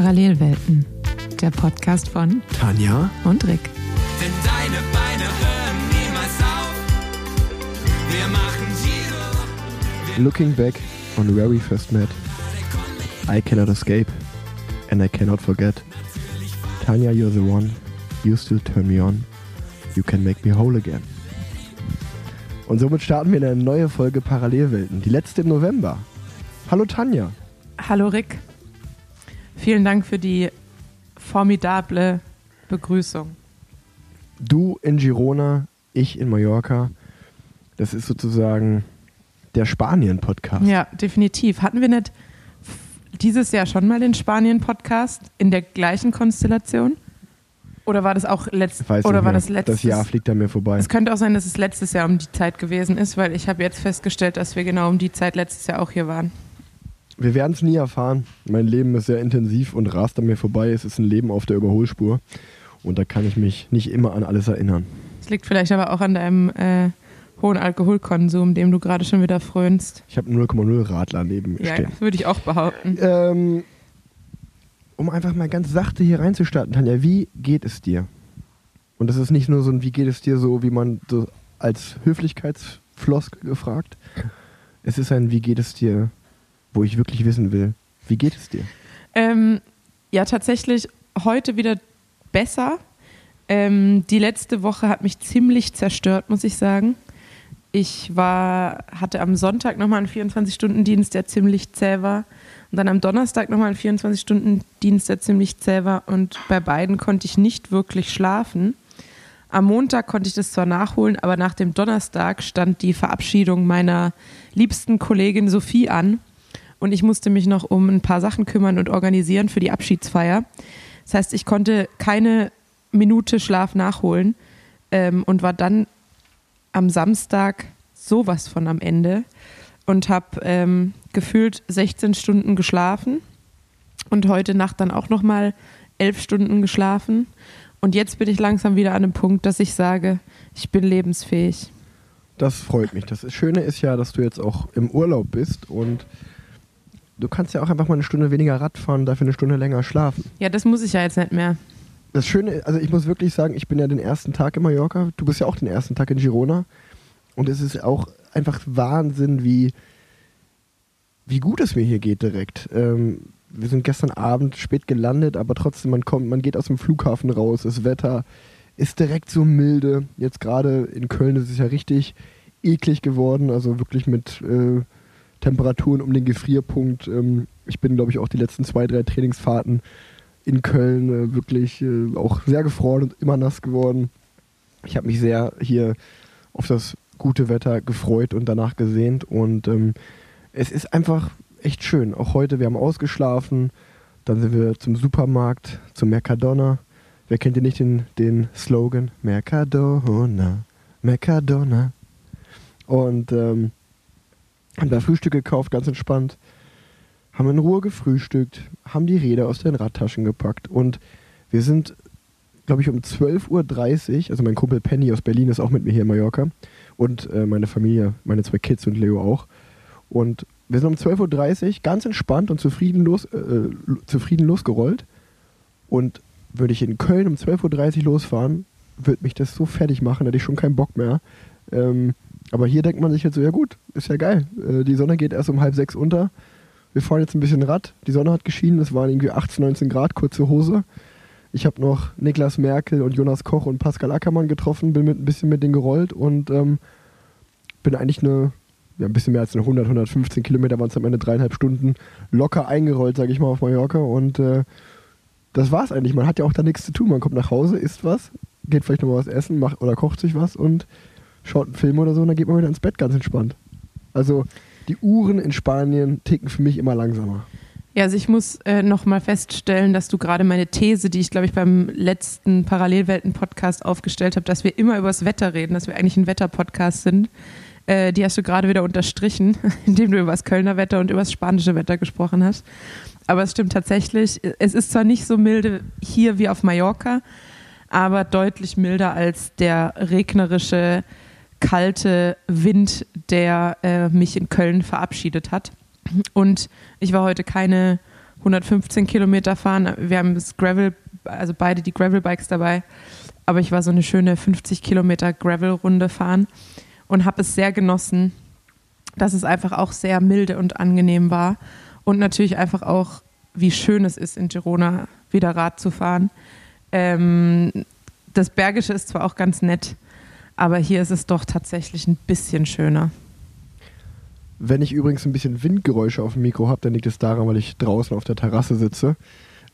Parallelwelten, der Podcast von Tanja und Rick. Denn deine Beine hören niemals auf. Wir machen Giro. Looking back on where we first met, I cannot escape and I cannot forget. Tanya, you're the one. You still turn me on. You can make me whole again. Und somit starten wir eine neue Folge Parallelwelten, die letzte im November. Hallo Tanja. Hallo Rick. Vielen Dank für die formidable Begrüßung. Du in Girona, ich in Mallorca. Das ist sozusagen der Spanien-Podcast. Ja, definitiv. Hatten wir nicht dieses Jahr schon mal den Spanien-Podcast in der gleichen Konstellation? Oder war das auch letzt Weiß oder war das letztes Das Jahr fliegt an mir vorbei. Es könnte auch sein, dass es letztes Jahr um die Zeit gewesen ist, weil ich habe jetzt festgestellt, dass wir genau um die Zeit letztes Jahr auch hier waren. Wir werden es nie erfahren. Mein Leben ist sehr intensiv und rast an mir vorbei. Es ist ein Leben auf der Überholspur. Und da kann ich mich nicht immer an alles erinnern. Es liegt vielleicht aber auch an deinem äh, hohen Alkoholkonsum, dem du gerade schon wieder frönst. Ich habe 0,0 Radler neben mir Ja, stehen. würde ich auch behaupten. Ähm, um einfach mal ganz sachte hier reinzustarten, Tanja, wie geht es dir? Und das ist nicht nur so ein Wie geht es dir so, wie man so als Höflichkeitsfloskel gefragt. Es ist ein Wie geht es dir, wo ich wirklich wissen will, wie geht es dir? Ähm, ja, tatsächlich heute wieder besser. Ähm, die letzte Woche hat mich ziemlich zerstört, muss ich sagen. Ich war, hatte am Sonntag nochmal einen 24-Stunden-Dienst, der ziemlich zäh war. Und dann am Donnerstag nochmal einen 24-Stunden-Dienst, der ziemlich zäh war. Und bei beiden konnte ich nicht wirklich schlafen. Am Montag konnte ich das zwar nachholen, aber nach dem Donnerstag stand die Verabschiedung meiner liebsten Kollegin Sophie an. Und ich musste mich noch um ein paar Sachen kümmern und organisieren für die Abschiedsfeier. Das heißt, ich konnte keine Minute Schlaf nachholen ähm, und war dann am Samstag sowas von am Ende und habe ähm, gefühlt 16 Stunden geschlafen und heute Nacht dann auch noch mal elf Stunden geschlafen. Und jetzt bin ich langsam wieder an einem Punkt, dass ich sage, ich bin lebensfähig. Das freut mich. Das Schöne ist ja, dass du jetzt auch im Urlaub bist und du kannst ja auch einfach mal eine Stunde weniger Rad fahren, dafür eine Stunde länger schlafen. Ja, das muss ich ja jetzt nicht mehr. Das Schöne, also ich muss wirklich sagen, ich bin ja den ersten Tag in Mallorca, du bist ja auch den ersten Tag in Girona und es ist auch einfach Wahnsinn, wie, wie gut es mir hier geht direkt. Ähm, wir sind gestern Abend spät gelandet, aber trotzdem, man kommt, man geht aus dem Flughafen raus, das Wetter ist direkt so milde. Jetzt gerade in Köln ist es ja richtig eklig geworden, also wirklich mit äh, Temperaturen um den Gefrierpunkt. Ähm, ich bin, glaube ich, auch die letzten zwei, drei Trainingsfahrten in Köln äh, wirklich äh, auch sehr gefroren und immer nass geworden. Ich habe mich sehr hier auf das gute Wetter gefreut und danach gesehnt und ähm, es ist einfach echt schön. Auch heute, wir haben ausgeschlafen, dann sind wir zum Supermarkt, zum Mercadona. Wer kennt denn nicht den, den Slogan? Mercadona, Mercadona. Und ähm, haben da Frühstück gekauft, ganz entspannt. Haben in Ruhe gefrühstückt, haben die Räder aus den Radtaschen gepackt und wir sind, glaube ich, um 12.30 Uhr, also mein Kumpel Penny aus Berlin ist auch mit mir hier in Mallorca und äh, meine Familie, meine zwei Kids und Leo auch. Und wir sind um 12.30 Uhr ganz entspannt und zufrieden, los, äh, äh, zufrieden losgerollt. Und würde ich in Köln um 12.30 Uhr losfahren, würde mich das so fertig machen, hätte ich schon keinen Bock mehr. Ähm, aber hier denkt man sich jetzt so, ja gut, ist ja geil. Äh, die Sonne geht erst um halb sechs unter. Wir fahren jetzt ein bisschen Rad. Die Sonne hat geschienen, es waren irgendwie 18, 19 Grad, kurze Hose. Ich habe noch Niklas Merkel und Jonas Koch und Pascal Ackermann getroffen, bin mit ein bisschen mit denen gerollt und ähm, bin eigentlich eine, ja, ein bisschen mehr als eine 100, 115 Kilometer waren es am Ende dreieinhalb Stunden locker eingerollt, sage ich mal, auf Mallorca. Und äh, das war's eigentlich. Man hat ja auch da nichts zu tun. Man kommt nach Hause, isst was, geht vielleicht noch mal was essen macht, oder kocht sich was und schaut einen Film oder so und dann geht man wieder ins Bett ganz entspannt. Also die Uhren in Spanien ticken für mich immer langsamer. Ja, also ich muss äh, nochmal feststellen, dass du gerade meine These, die ich glaube ich beim letzten Parallelwelten-Podcast aufgestellt habe, dass wir immer über das Wetter reden, dass wir eigentlich ein Wetter-Podcast sind, äh, die hast du gerade wieder unterstrichen, indem du über das Kölner Wetter und über das spanische Wetter gesprochen hast. Aber es stimmt tatsächlich, es ist zwar nicht so milde hier wie auf Mallorca, aber deutlich milder als der regnerische, kalte Wind, der äh, mich in Köln verabschiedet hat. Und ich war heute keine 115 Kilometer fahren. Wir haben das Gravel, also beide die Gravel-Bikes dabei. Aber ich war so eine schöne 50 Kilometer Gravel-Runde fahren und habe es sehr genossen, dass es einfach auch sehr milde und angenehm war. Und natürlich einfach auch, wie schön es ist, in Girona wieder Rad zu fahren. Ähm, das Bergische ist zwar auch ganz nett, aber hier ist es doch tatsächlich ein bisschen schöner. Wenn ich übrigens ein bisschen Windgeräusche auf dem Mikro habe, dann liegt es daran, weil ich draußen auf der Terrasse sitze,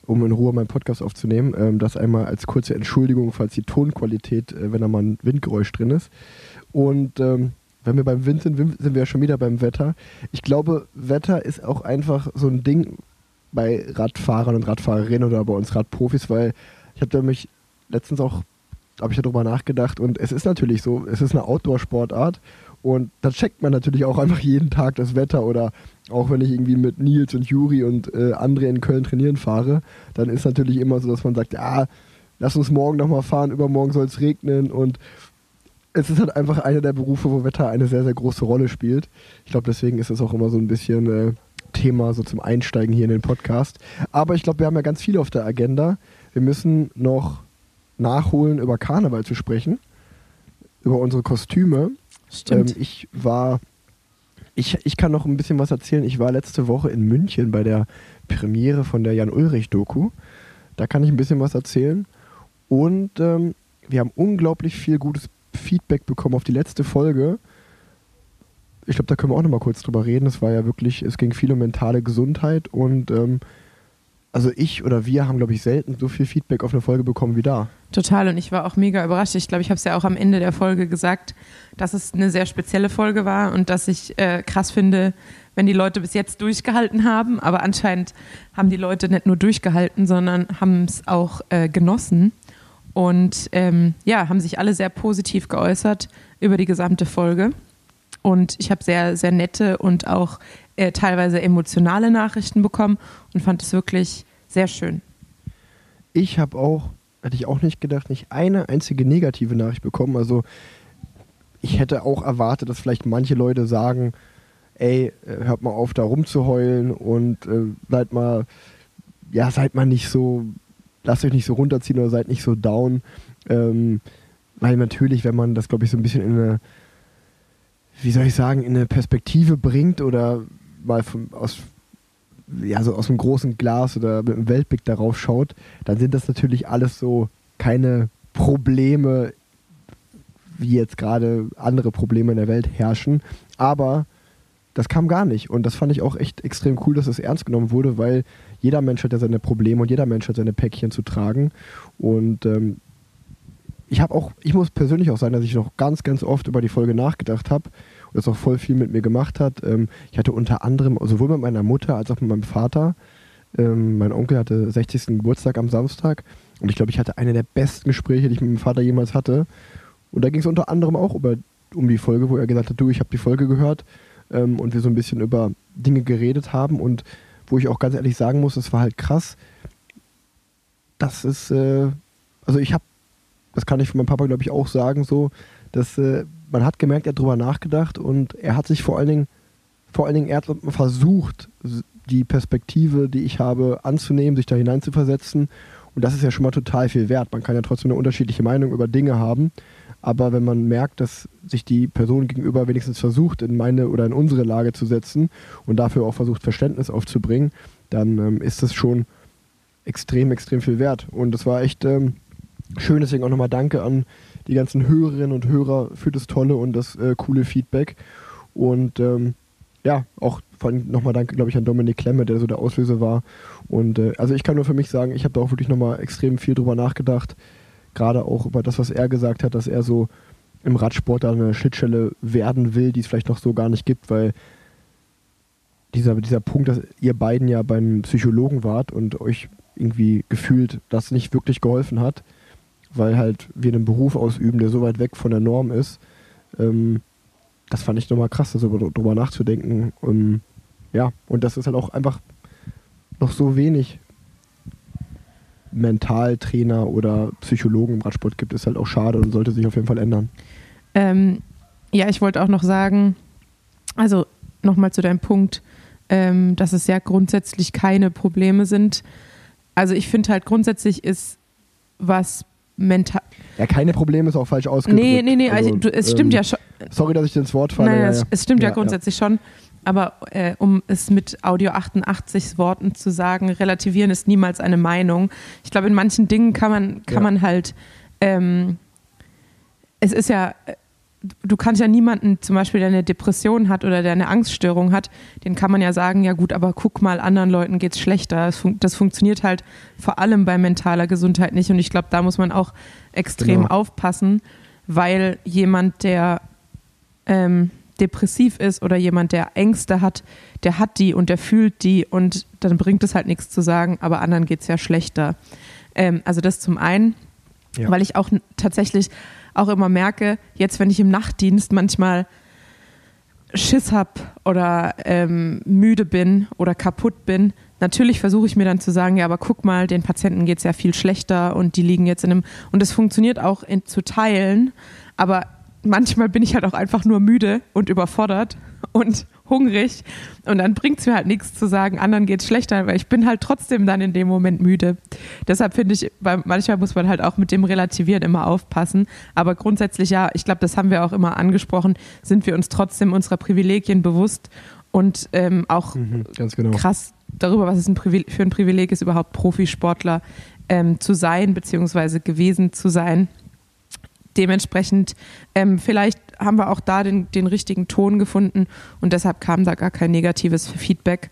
um in Ruhe meinen Podcast aufzunehmen. Ähm, das einmal als kurze Entschuldigung, falls die Tonqualität, äh, wenn da mal ein Windgeräusch drin ist. Und ähm, wenn wir beim Wind sind, sind wir ja schon wieder beim Wetter. Ich glaube, Wetter ist auch einfach so ein Ding bei Radfahrern und Radfahrerinnen oder bei uns Radprofis, weil ich habe mich letztens auch, habe ich darüber nachgedacht und es ist natürlich so, es ist eine Outdoor-Sportart und da checkt man natürlich auch einfach jeden Tag das Wetter oder auch wenn ich irgendwie mit Nils und Juri und äh, André in Köln trainieren fahre, dann ist natürlich immer so, dass man sagt, ja, lass uns morgen nochmal fahren, übermorgen soll es regnen und es ist halt einfach einer der Berufe, wo Wetter eine sehr, sehr große Rolle spielt. Ich glaube, deswegen ist es auch immer so ein bisschen äh, Thema so zum Einsteigen hier in den Podcast. Aber ich glaube, wir haben ja ganz viel auf der Agenda. Wir müssen noch nachholen, über Karneval zu sprechen, über unsere Kostüme. Stimmt. Ähm, ich war, ich, ich kann noch ein bisschen was erzählen. Ich war letzte Woche in München bei der Premiere von der Jan-Ulrich-Doku. Da kann ich ein bisschen was erzählen. Und ähm, wir haben unglaublich viel gutes Feedback bekommen auf die letzte Folge. Ich glaube, da können wir auch noch mal kurz drüber reden. Es war ja wirklich, es ging viel um mentale Gesundheit und ähm, also ich oder wir haben, glaube ich, selten so viel Feedback auf eine Folge bekommen wie da. Total und ich war auch mega überrascht. Ich glaube, ich habe es ja auch am Ende der Folge gesagt, dass es eine sehr spezielle Folge war und dass ich äh, krass finde, wenn die Leute bis jetzt durchgehalten haben. Aber anscheinend haben die Leute nicht nur durchgehalten, sondern haben es auch äh, genossen. Und ähm, ja, haben sich alle sehr positiv geäußert über die gesamte Folge. Und ich habe sehr, sehr nette und auch äh, teilweise emotionale Nachrichten bekommen und fand es wirklich sehr schön. Ich habe auch, hätte ich auch nicht gedacht, nicht eine einzige negative Nachricht bekommen. Also ich hätte auch erwartet, dass vielleicht manche Leute sagen, ey, äh, hört mal auf, da rumzuheulen und äh, seid mal, ja, seid mal nicht so lasst euch nicht so runterziehen oder seid nicht so down. Ähm, weil natürlich, wenn man das, glaube ich, so ein bisschen in eine, wie soll ich sagen, in eine Perspektive bringt oder mal von, aus, ja, so aus einem großen Glas oder mit einem Weltblick darauf schaut, dann sind das natürlich alles so keine Probleme, wie jetzt gerade andere Probleme in der Welt herrschen. Aber das kam gar nicht. Und das fand ich auch echt extrem cool, dass es das ernst genommen wurde, weil jeder Mensch hat ja seine Probleme und jeder Mensch hat seine Päckchen zu tragen. Und ähm, ich habe auch, ich muss persönlich auch sagen, dass ich noch ganz, ganz oft über die Folge nachgedacht habe das auch voll viel mit mir gemacht hat. Ähm, ich hatte unter anderem sowohl mit meiner Mutter als auch mit meinem Vater, ähm, mein Onkel hatte 60. Geburtstag am Samstag und ich glaube, ich hatte eine der besten Gespräche, die ich mit meinem Vater jemals hatte. Und da ging es unter anderem auch über, um die Folge, wo er gesagt hat, du, ich habe die Folge gehört ähm, und wir so ein bisschen über Dinge geredet haben und wo ich auch ganz ehrlich sagen muss, es war halt krass. Das ist, äh, also ich habe, das kann ich von meinem Papa glaube ich auch sagen, so, dass äh, man hat gemerkt, er hat drüber nachgedacht und er hat sich vor allen Dingen, vor allen Dingen, er hat versucht, die Perspektive, die ich habe, anzunehmen, sich da hineinzuversetzen. Und das ist ja schon mal total viel wert. Man kann ja trotzdem eine unterschiedliche Meinung über Dinge haben. Aber wenn man merkt, dass sich die Person gegenüber wenigstens versucht, in meine oder in unsere Lage zu setzen und dafür auch versucht, Verständnis aufzubringen, dann ähm, ist das schon extrem, extrem viel wert. Und das war echt ähm, schön. Deswegen auch nochmal Danke an die ganzen Hörerinnen und Hörer für das tolle und das äh, coole Feedback. Und ähm, ja, auch nochmal Danke, glaube ich, an Dominik Klemme, der so der Auslöser war. Und äh, also ich kann nur für mich sagen, ich habe da auch wirklich nochmal extrem viel drüber nachgedacht gerade auch über das, was er gesagt hat, dass er so im Radsport da eine Schnittstelle werden will, die es vielleicht noch so gar nicht gibt, weil dieser, dieser Punkt, dass ihr beiden ja beim Psychologen wart und euch irgendwie gefühlt das nicht wirklich geholfen hat, weil halt wir einen Beruf ausüben, der so weit weg von der Norm ist. Ähm, das fand ich nochmal krass, darüber, darüber nachzudenken. Um, ja, und das ist halt auch einfach noch so wenig Mentaltrainer oder Psychologen im Radsport gibt, ist halt auch schade und sollte sich auf jeden Fall ändern. Ähm, ja, ich wollte auch noch sagen, also nochmal zu deinem Punkt, ähm, dass es ja grundsätzlich keine Probleme sind. Also ich finde halt grundsätzlich ist was mental. Ja, keine Probleme ist auch falsch ausgedrückt. Nee, nee, nee, also, du, es stimmt ähm, ja schon. Sorry, dass ich dir ins Wort falle. Nein, ja, es, ja. es stimmt ja, Ja, grundsätzlich schon. Aber äh, um es mit Audio 88 Worten zu sagen, relativieren ist niemals eine Meinung. Ich glaube, in manchen Dingen kann man, kann Ja. man halt, ähm, es ist ja, du kannst ja niemanden zum Beispiel, der eine Depression hat oder der eine Angststörung hat, den kann man ja sagen, ja gut, aber guck mal, anderen Leuten geht's schlechter. Das, fun das funktioniert halt vor allem bei mentaler Gesundheit nicht. Und ich glaube, da muss man auch extrem Genau. aufpassen, weil jemand, der ähm, depressiv ist oder jemand, der Ängste hat, der hat die und der fühlt die und dann bringt es halt nichts zu sagen, aber anderen geht's ja schlechter. Ähm, also das zum einen, Ja. weil ich auch tatsächlich auch immer merke, jetzt wenn ich im Nachtdienst manchmal Schiss hab oder ähm, müde bin oder kaputt bin, natürlich versuche ich mir dann zu sagen, ja, aber guck mal, den Patienten geht's ja viel schlechter und die liegen jetzt in einem und es funktioniert auch in, zu teilen, aber manchmal bin ich halt auch einfach nur müde und überfordert und hungrig und dann bringt's mir halt nichts zu sagen, anderen geht's schlechter, weil ich bin halt trotzdem dann in dem Moment müde. Deshalb finde ich, manchmal muss man halt auch mit dem Relativieren immer aufpassen. Aber grundsätzlich ja, ich glaube, das haben wir auch immer angesprochen, sind wir uns trotzdem unserer Privilegien bewusst und ähm, auch Mhm, ganz genau. krass darüber, was es ein für ein Privileg ist, überhaupt Profisportler ähm, zu sein, beziehungsweise gewesen zu sein. Dementsprechend, ähm, vielleicht haben wir auch da den, den richtigen Ton gefunden und deshalb kam da gar kein negatives Feedback.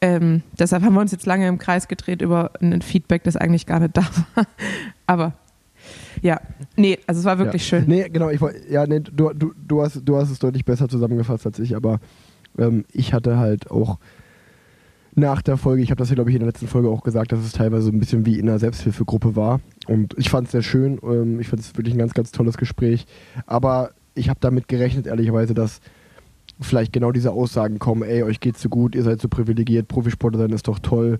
Ähm, deshalb haben wir uns jetzt lange im Kreis gedreht über ein Feedback, das eigentlich gar nicht da war. Aber ja, nee, also es war wirklich ja. schön. Nee, genau, ich ja, nee, du, du, du, hast, du hast es deutlich besser zusammengefasst als ich, aber ähm, ich hatte halt auch nach der Folge, ich habe das ja glaube ich in der letzten Folge auch gesagt, dass es teilweise ein bisschen wie in einer Selbsthilfegruppe war. Und ich fand es sehr schön, ähm, ich fand es wirklich ein ganz, ganz tolles Gespräch, aber ich habe damit gerechnet, ehrlicherweise, dass vielleicht genau diese Aussagen kommen, ey, euch geht's so gut, ihr seid so privilegiert, Profisportler sein ist doch toll,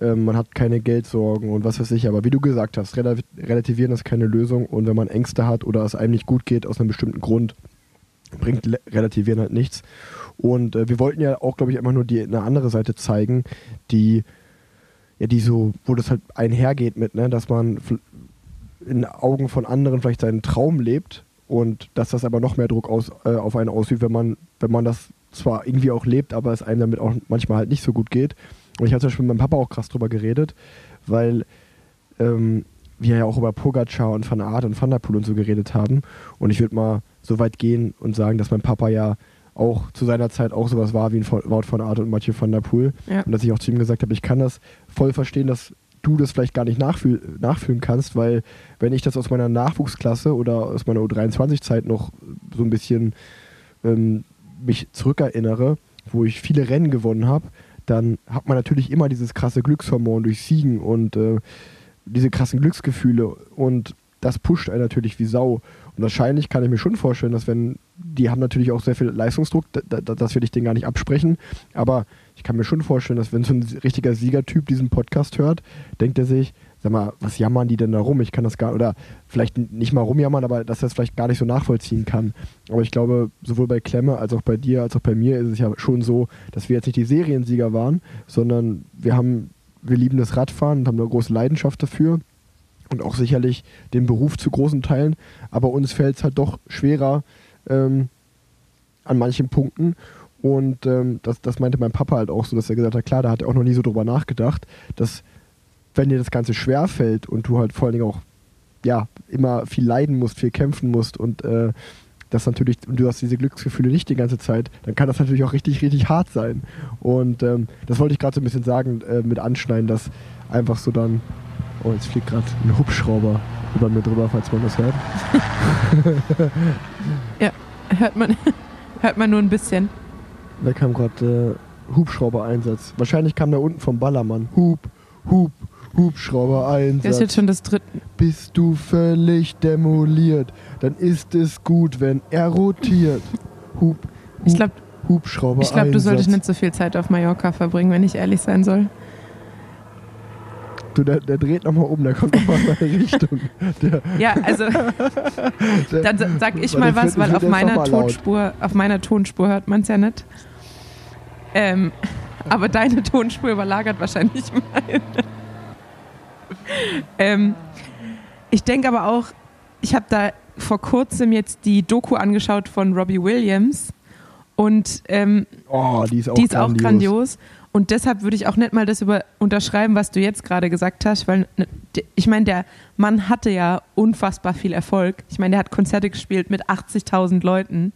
ähm, man hat keine Geldsorgen und was weiß ich, aber wie du gesagt hast, rela relativieren ist keine Lösung. Und wenn man Ängste hat oder es einem nicht gut geht aus einem bestimmten Grund, bringt relativieren halt nichts. Und äh, wir wollten ja auch, glaube ich, immer nur die eine andere Seite zeigen, die ja die so, wo das halt einhergeht mit, ne, dass man in Augen von anderen vielleicht seinen Traum lebt und dass das aber noch mehr Druck aus, äh, auf einen ausübt, wenn man, wenn man das zwar irgendwie auch lebt, aber es einem damit auch manchmal halt nicht so gut geht. Und ich habe zum Beispiel mit meinem Papa auch krass drüber geredet, weil ähm, wir ja auch über Pogacar und Van Aert und Van der Poel und so geredet haben. Und ich würde mal so weit gehen und sagen, dass mein Papa ja auch zu seiner Zeit auch sowas war wie ein Wout van Aert und Mathieu van der Poel. Ja. Und dass ich auch zu ihm gesagt habe, ich kann das voll verstehen, dass du das vielleicht gar nicht nachfühl nachfühlen kannst, weil wenn ich das aus meiner Nachwuchsklasse oder aus meiner U23-Zeit noch so ein bisschen ähm, mich zurückerinnere, wo ich viele Rennen gewonnen habe, dann hat man natürlich immer dieses krasse Glückshormon durch Siegen und äh, diese krassen Glücksgefühle und das pusht einen natürlich wie Sau. Und wahrscheinlich kann ich mir schon vorstellen, dass wenn, die haben natürlich auch sehr viel Leistungsdruck, da, da, das will ich denen gar nicht absprechen, aber ich kann mir schon vorstellen, dass wenn so ein richtiger Siegertyp diesen Podcast hört, denkt er sich, sag mal, was jammern die denn da rum? Ich kann das gar, oder vielleicht nicht mal rumjammern, aber dass er es vielleicht gar nicht so nachvollziehen kann. Aber ich glaube, sowohl bei Klemme als auch bei dir, als auch bei mir ist es ja schon so, dass wir jetzt nicht die Seriensieger waren, sondern wir haben, wir lieben das Radfahren und haben eine große Leidenschaft dafür und auch sicherlich den Beruf zu großen Teilen, aber uns fällt es halt doch schwerer ähm, an manchen Punkten. Und ähm, das, das meinte mein Papa halt auch so, dass er gesagt hat, klar, da hat er auch noch nie so drüber nachgedacht, dass wenn dir das Ganze schwer fällt und du halt vor allen Dingen auch ja, immer viel leiden musst, viel kämpfen musst und äh, das natürlich, und du hast diese Glücksgefühle nicht die ganze Zeit, dann kann das natürlich auch richtig, richtig hart sein. Und ähm, das wollte ich gerade so ein bisschen sagen, äh, mit anschneiden, dass einfach so dann, oh, jetzt fliegt gerade ein Hubschrauber über mir drüber, falls man das hört. Hört man, hört man nur ein bisschen. Da kam gerade äh, Hubschrauber-Einsatz. Wahrscheinlich kam der unten vom Ballermann. Hub, Hub, Hubschrauber-Einsatz. Das ist jetzt schon das dritte. Bist du völlig demoliert, dann ist es gut, wenn er rotiert. Hub, Hub Ich glaube, Hubschrauber ich glaub, du solltest nicht so viel Zeit auf Mallorca verbringen, wenn ich ehrlich sein soll. Du, der, der dreht nochmal um, der kommt nochmal in meine Richtung. Der, Ja, also dann sa- sag ich mal was, weil auf meiner. Tonspur, auf meiner Tonspur hört man es ja nicht. Ähm, Aber deine Tonspur überlagert wahrscheinlich meine. ähm, ich denke aber auch, ich habe da vor kurzem jetzt die Doku angeschaut von Robbie Williams und ähm, Oh, die ist auch die ist grandios. auch grandios. Und deshalb würde ich auch nicht mal das über unterschreiben, was du jetzt gerade gesagt hast, weil ne, ich meine, der Mann hatte ja unfassbar viel Erfolg. Ich meine, der hat Konzerte gespielt mit 80.000 Leuten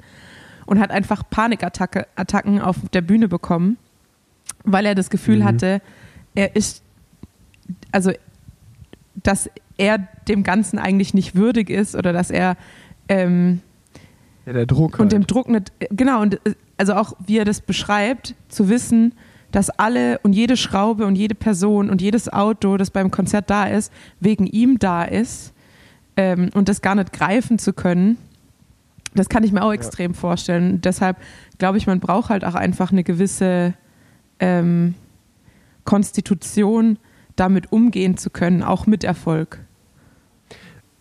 und hat einfach Panikattacken Attacken auf der Bühne bekommen, weil er das Gefühl Mhm. hatte, er ist, also, dass er dem Ganzen eigentlich nicht würdig ist oder dass er ähm, Ja, der Druck. und dem halt. Druck nicht, genau, und äh, also auch wie er das beschreibt, zu wissen, dass alle und jede Schraube und jede Person und jedes Auto, das beim Konzert da ist, wegen ihm da ist ähm, und das gar nicht greifen zu können, das kann ich mir auch extrem vorstellen. Deshalb glaube ich, man braucht halt auch einfach eine gewisse ähm, Konstitution, damit umgehen zu können, auch mit Erfolg.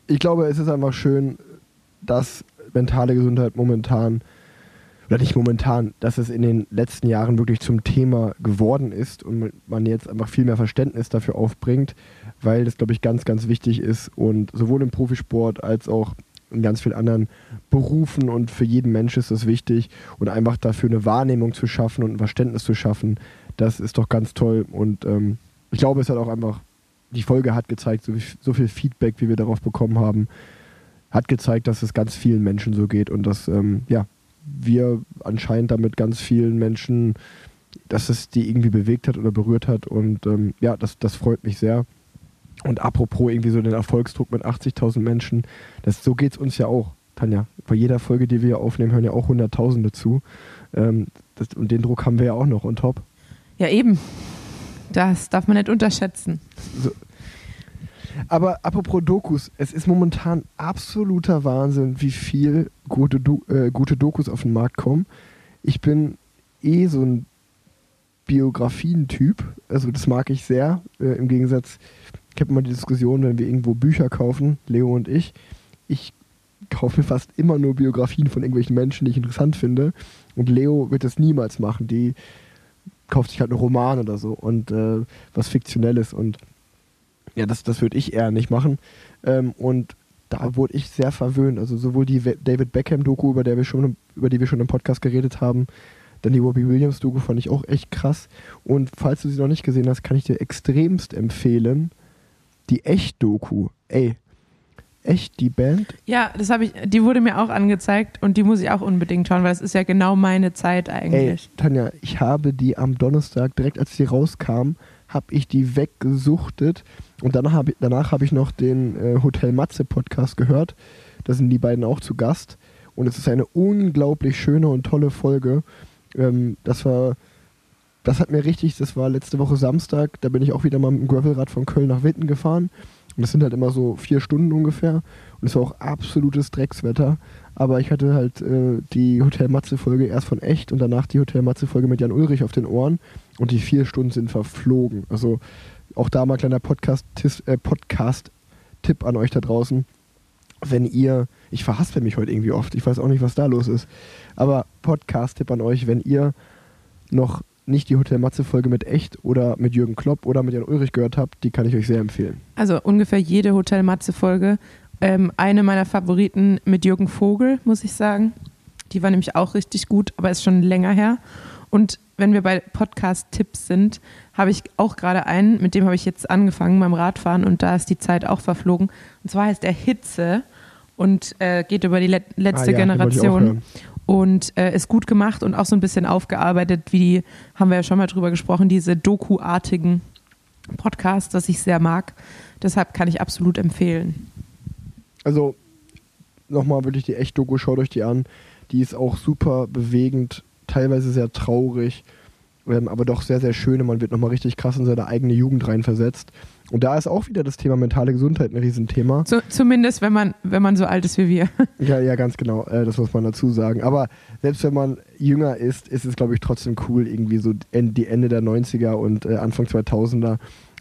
ich glaube, es ist einfach schön, dass mentale Gesundheit momentan, oder nicht momentan, dass es in den letzten Jahren wirklich zum Thema geworden ist und man jetzt einfach viel mehr Verständnis dafür aufbringt, weil das, glaube ich, ganz, ganz wichtig ist und sowohl im Profisport als auch in ganz vielen anderen Berufen und für jeden Mensch ist das wichtig und einfach dafür eine Wahrnehmung zu schaffen und ein Verständnis zu schaffen, das ist doch ganz toll und ähm, ich glaube, es hat auch einfach die Folge hat gezeigt, so, so viel Feedback, wie wir darauf bekommen haben, hat gezeigt, dass es ganz vielen Menschen so geht und dass ähm, ja, wir anscheinend damit ganz vielen Menschen, dass es die irgendwie bewegt hat oder berührt hat und ähm, ja, das, das freut mich sehr. Und apropos irgendwie so den Erfolgsdruck mit 80.000 Menschen, das, so geht es uns ja auch, Tanja. Bei jeder Folge, die wir hier aufnehmen, hören ja auch Hunderttausende zu. Ähm, das, und den Druck haben wir ja auch noch on top. Ja, eben. Das darf man nicht unterschätzen. Aber apropos Dokus, es ist momentan absoluter Wahnsinn, wie viel gute, Do äh, gute Dokus auf den Markt kommen. Ich bin eh so ein Biografien-Typ, also das mag ich sehr. Äh, Im Gegensatz, ich habe immer die Diskussion, wenn wir irgendwo Bücher kaufen, Leo und ich, ich kaufe mir fast immer nur Biografien von irgendwelchen Menschen, die ich interessant finde. Und Leo wird das niemals machen. Die kauft sich halt einen Roman oder so und äh, was Fiktionelles und ja, das, das würde ich eher nicht machen. Ähm, und da wurde ich sehr verwöhnt. Also sowohl die David Beckham-Doku, über, der wir schon im- über die wir schon im Podcast geredet haben, dann die Robbie Williams-Doku fand ich auch echt krass. Und falls du sie noch nicht gesehen hast, kann ich dir extremst empfehlen, die Echt-Doku. Ey, echt die Band? Ja, das habe ich, die wurde mir auch angezeigt und die muss ich auch unbedingt schauen, weil es ist ja genau meine Zeit Ey, eigentlich. Tanja, ich habe die am Donnerstag, direkt als sie rauskam, habe ich die weggesuchtet. Und danach habe ich, danach hab ich noch den äh, Hotel Matze Podcast gehört. Da sind die beiden auch zu Gast. Und es ist eine unglaublich schöne und tolle Folge. Ähm, das war, das hat mir richtig, das war letzte Woche Samstag. Da bin ich auch wieder mal mit dem Gravelrad von Köln nach Witten gefahren. Und das sind halt immer so vier Stunden ungefähr. Und es war auch absolutes Dreckswetter. Aber ich hatte halt äh, die Hotel Matze-Folge erst von echt und danach die Hotel Matze-Folge mit Jan Ulrich auf den Ohren. Und die vier Stunden sind verflogen. Also auch da mal kleiner Podcast-Tipp äh, Podcast an euch da draußen. Wenn ihr, ich verhaspel mich heute irgendwie oft, ich weiß auch nicht, was da los ist. Aber Podcast-Tipp an euch, wenn ihr noch nicht die Hotel Matze-Folge mit echt oder mit Jürgen Klopp oder mit Jan Ulrich gehört habt, die kann ich euch sehr empfehlen. Also ungefähr jede Hotel Matze-Folge. Ähm, eine meiner Favoriten mit Jürgen Vogel, muss ich sagen. Die war nämlich auch richtig gut, aber ist schon länger her. Und wenn wir bei Podcast-Tipps sind, habe ich auch gerade einen, mit dem habe ich jetzt angefangen beim Radfahren und da ist die Zeit auch verflogen. Und zwar heißt er Hitze und äh, geht über die let letzte Ah ja, Generation und äh, ist gut gemacht und auch so ein bisschen aufgearbeitet, wie die, haben wir ja schon mal drüber gesprochen, diese Doku-artigen Podcasts, das ich sehr mag. Deshalb kann ich absolut empfehlen. Also nochmal wirklich die Echt-Doku, schaut euch die an. Die ist auch super bewegend, teilweise sehr traurig, ähm, aber doch sehr, sehr schön. und Man wird nochmal richtig krass in seine eigene Jugend reinversetzt. Und da ist auch wieder das Thema mentale Gesundheit ein Riesenthema. Zu, zumindest, wenn man, wenn man so alt ist wie wir. Ja, ja, ganz genau. Äh, das muss man dazu sagen. Aber selbst wenn man jünger ist, ist es, glaube ich, trotzdem cool, irgendwie so die Ende der 90er und äh, Anfang 2000er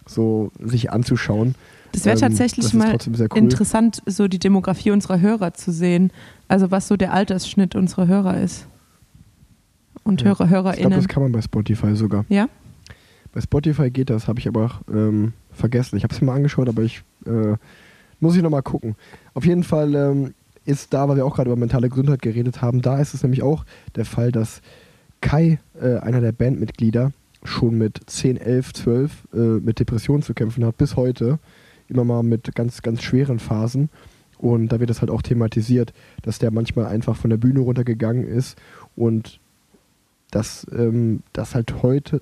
so sich anzuschauen. Das wäre Ähm, tatsächlich das mal cool. interessant, so die Demografie unserer Hörer zu sehen. Also was so der Altersschnitt unserer Hörer ist. Und Ja. Hörer, Ich glaube, HörerInnen. das kann man bei Spotify sogar. ja? Bei Spotify geht das, habe ich aber ähm, vergessen. Ich habe es mir mal angeschaut, aber ich äh, muss ich nochmal gucken. Auf jeden Fall ähm, ist da, weil wir auch gerade über mentale Gesundheit geredet haben, da ist es nämlich auch der Fall, dass Kai, äh, einer der Bandmitglieder, schon mit 10, 11, 12 äh, mit Depressionen zu kämpfen hat, bis heute. Immer mal mit ganz, ganz schweren Phasen. Und da wird das halt auch thematisiert, dass der manchmal einfach von der Bühne runtergegangen ist und dass ähm, das halt heute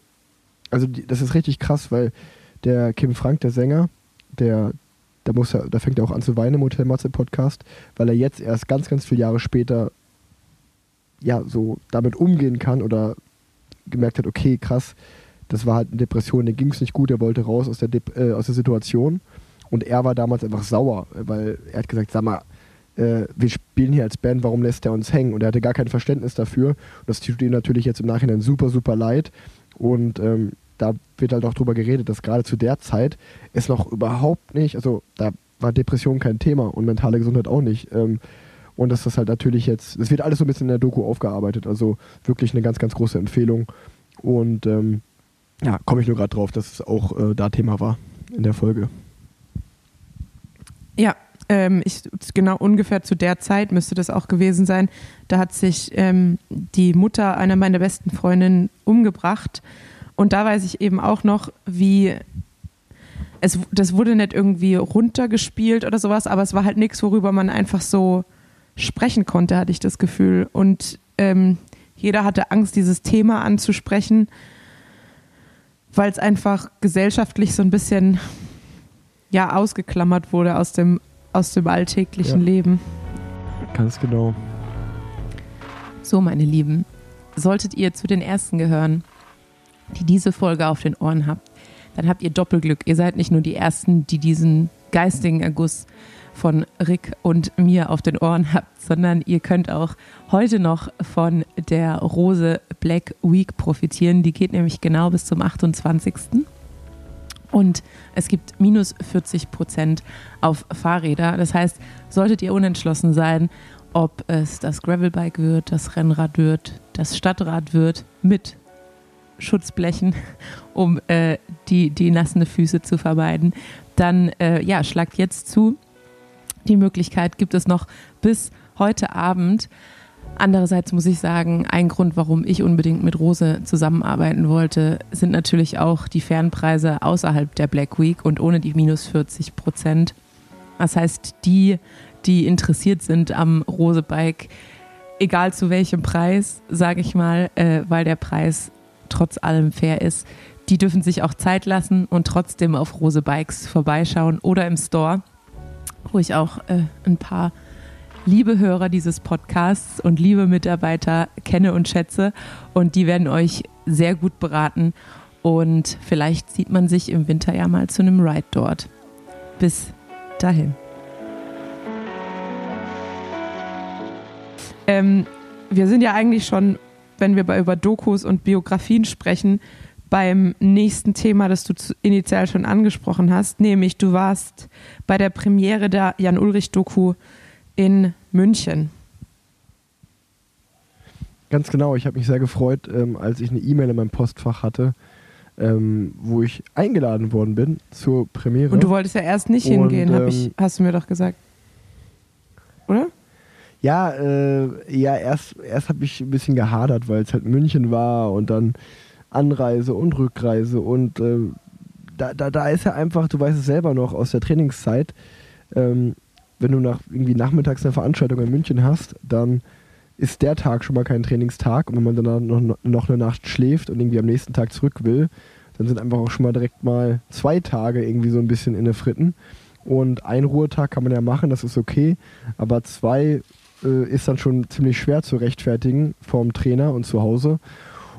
also die, das ist richtig krass, weil der Kim Frank, der Sänger, der, da muss er, da fängt er auch an zu weinen im Hotel Matze Podcast, weil er jetzt erst ganz, ganz viele Jahre später ja so damit umgehen kann oder gemerkt hat, okay, krass, das war halt eine Depression, dem ging es nicht gut, er wollte raus aus der, Dep äh, aus der Situation. Und er war damals einfach sauer, weil er hat gesagt, sag mal, äh, wir spielen hier als Band, warum lässt er uns hängen? Und er hatte gar kein Verständnis dafür. Und das tut ihm natürlich jetzt im Nachhinein super, super leid. Und ähm, da wird halt auch drüber geredet, dass gerade zu der Zeit es noch überhaupt nicht, also da war Depression kein Thema und mentale Gesundheit auch nicht. Ähm, und dass das halt natürlich jetzt, es wird alles so ein bisschen in der Doku aufgearbeitet, also wirklich eine ganz, ganz große Empfehlung. Und ähm, ja, komme ich nur gerade drauf, dass es auch äh, da Thema war in der Folge. Ja, ähm, ich, genau ungefähr zu der Zeit müsste das auch gewesen sein. Da hat sich ähm, die Mutter einer meiner besten Freundinnen umgebracht. Und da weiß ich eben auch noch, wie es, das wurde nicht irgendwie runtergespielt oder sowas, aber es war halt nichts, worüber man einfach so sprechen konnte, hatte ich das Gefühl. Und ähm, jeder hatte Angst, dieses Thema anzusprechen, weil es einfach gesellschaftlich so ein bisschen ja ausgeklammert wurde aus dem aus dem alltäglichen Ja. Leben. Ganz genau. So, meine Lieben, solltet ihr zu den ersten gehören, die diese Folge auf den Ohren habt, dann habt ihr Doppelglück. Ihr seid nicht nur die ersten, die diesen geistigen Erguss von Rick und mir auf den Ohren habt, sondern ihr könnt auch heute noch von der Rose Black Week profitieren. Die geht nämlich genau bis zum 28. Und es gibt minus 40 Prozent auf Fahrräder. Das heißt, solltet ihr unentschlossen sein, ob es das Gravelbike wird, das Rennrad wird, das Stadtrad wird, mit Schutzblechen, um äh, die, die nassen Füße zu vermeiden, dann äh, ja, schlagt jetzt zu. Die Möglichkeit gibt es noch bis heute Abend. Andererseits muss ich sagen, ein Grund, warum ich unbedingt mit Rose zusammenarbeiten wollte, sind natürlich auch die Fernpreise außerhalb der Black Week und ohne die minus 40 Prozent. Das heißt, die, die interessiert sind am Rose Bike, egal zu welchem Preis, sage ich mal, äh, weil der Preis trotz allem fair ist, die dürfen sich auch Zeit lassen und trotzdem auf Rose Bikes vorbeischauen oder im Store, wo ich auch äh, ein paar liebe Hörer dieses Podcasts und liebe Mitarbeiter kenne und schätze und die werden euch sehr gut beraten und vielleicht sieht man sich im Winter ja mal zu einem Ride dort. Bis dahin. Ähm, wir sind ja eigentlich schon, wenn wir über Dokus und Biografien sprechen, beim nächsten Thema, das du initial schon angesprochen hast, nämlich du warst bei der Premiere der Jan-Ulrich-Doku in München. Ganz genau, ich habe mich sehr gefreut, ähm, als ich eine E-Mail in meinem Postfach hatte, ähm, wo ich eingeladen worden bin zur Premiere. Und du wolltest ja erst nicht Und, hingehen, hab ich, ähm, hast du mir doch gesagt. Oder? Ja, äh, ja, erst, erst habe ich ein bisschen gehadert, weil es halt München war und dann Anreise und Rückreise und äh, da, da, da ist ja einfach, du weißt es selber noch aus der Trainingszeit, ähm, wenn du nach, irgendwie nachmittags eine Veranstaltung in München hast, dann ist der Tag schon mal kein Trainingstag und wenn man dann noch, noch eine Nacht schläft und irgendwie am nächsten Tag zurück will, dann sind einfach auch schon mal direkt mal zwei Tage irgendwie so ein bisschen in der Fritten. Und ein Ruhetag kann man ja machen, das ist okay, aber zwei äh, ist dann schon ziemlich schwer zu rechtfertigen vom Trainer und zu Hause.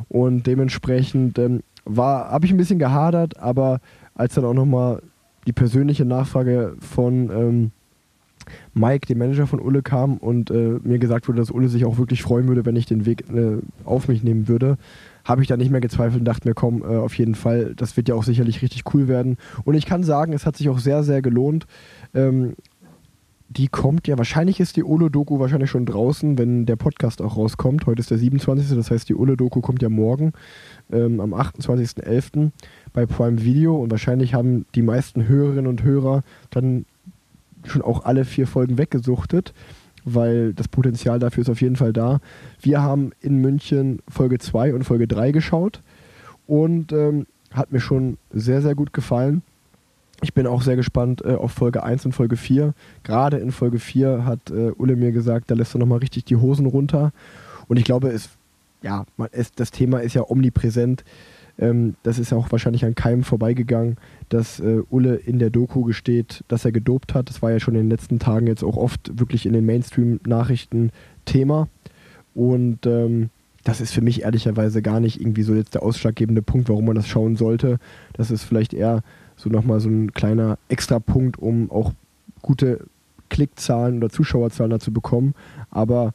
Und dementsprechend ähm, war, habe ich ein bisschen gehadert, aber als dann auch nochmal die persönliche Nachfrage von ähm, Mike, dem Manager von Ulle, kam und äh, mir gesagt wurde, dass Ulle sich auch wirklich freuen würde, wenn ich den Weg äh, auf mich nehmen würde, habe ich da nicht mehr gezweifelt und dachte mir, komm, äh, auf jeden Fall, das wird ja auch sicherlich richtig cool werden. Und ich kann sagen, es hat sich auch sehr, sehr gelohnt. Ähm, die kommt ja, wahrscheinlich ist die Olo-Doku wahrscheinlich schon draußen, wenn der Podcast auch rauskommt. Heute ist der 27. Das heißt, die Olo-Doku kommt ja morgen ähm, am 28.11. bei Prime Video und wahrscheinlich haben die meisten Hörerinnen und Hörer dann schon auch alle vier Folgen weggesuchtet, weil das Potenzial dafür ist auf jeden Fall da. Wir haben in München Folge 2 und Folge 3 geschaut und ähm, hat mir schon sehr, sehr gut gefallen. Ich bin auch sehr gespannt äh, auf Folge 1 und Folge 4. Gerade in Folge 4 hat äh, Ulle mir gesagt, da lässt er nochmal richtig die Hosen runter. Und ich glaube, es, ja, man, es, das Thema ist ja omnipräsent. Ähm, das ist ja auch wahrscheinlich an keinem vorbeigegangen, dass äh, Ulle in der Doku gesteht, dass er gedopt hat. Das war ja schon in den letzten Tagen jetzt auch oft wirklich in den Mainstream-Nachrichten Thema. Und ähm, das ist für mich ehrlicherweise gar nicht irgendwie so jetzt der ausschlaggebende Punkt, warum man das schauen sollte. Das ist vielleicht eher so nochmal so ein kleiner Extrapunkt, um auch gute Klickzahlen oder Zuschauerzahlen dazu bekommen. Aber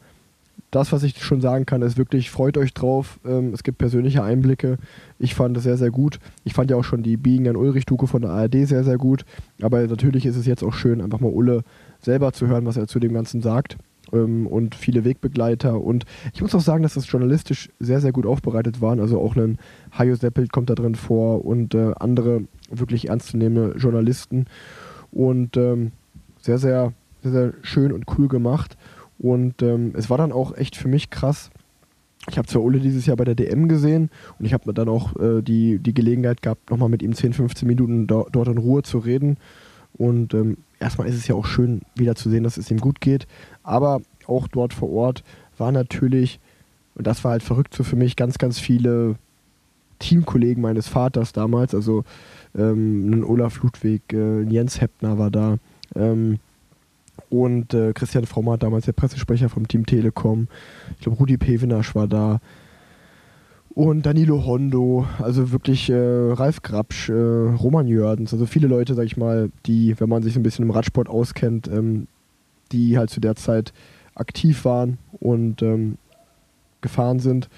das, was ich schon sagen kann, ist wirklich, freut euch drauf. Ähm, es gibt persönliche Einblicke. Ich fand es sehr, sehr gut. Ich fand ja auch schon die Biegen an Ulrich-Doku von der ARD sehr, sehr gut. Aber natürlich ist es jetzt auch schön, einfach mal Ulle selber zu hören, was er zu dem Ganzen sagt. Ähm, und viele Wegbegleiter. Und ich muss auch sagen, dass das journalistisch sehr, sehr gut aufbereitet waren. Also auch ein Hajo Seppelt kommt da drin vor und äh, andere wirklich ernstzunehmende Journalisten. Und ähm, sehr, sehr, sehr, sehr schön und cool gemacht. Und ähm, es war dann auch echt für mich krass. Ich habe zwar Ole dieses Jahr bei der DM gesehen und ich habe dann auch äh, die, die Gelegenheit gehabt, nochmal mit ihm 10, 15 Minuten do, dort in Ruhe zu reden. Und ähm, erstmal ist es ja auch schön, wieder zu sehen, dass es ihm gut geht. Aber auch dort vor Ort war natürlich, und das war halt verrückt so für mich, ganz, ganz viele Teamkollegen meines Vaters damals. Also ähm, ein Olaf Ludwig, äh, Jens Heppner war da. Ähm, und äh, Christian Frommer, damals der Pressesprecher vom Team Telekom. Ich glaube, Rudi Pevenasch war da. Und Danilo Hondo, also wirklich äh, Ralf Grabsch, äh, Roman Jördens, also viele Leute, sag ich mal, die, wenn man sich so ein bisschen im Radsport auskennt, ähm, die halt zu der Zeit aktiv waren und ähm, gefahren sind.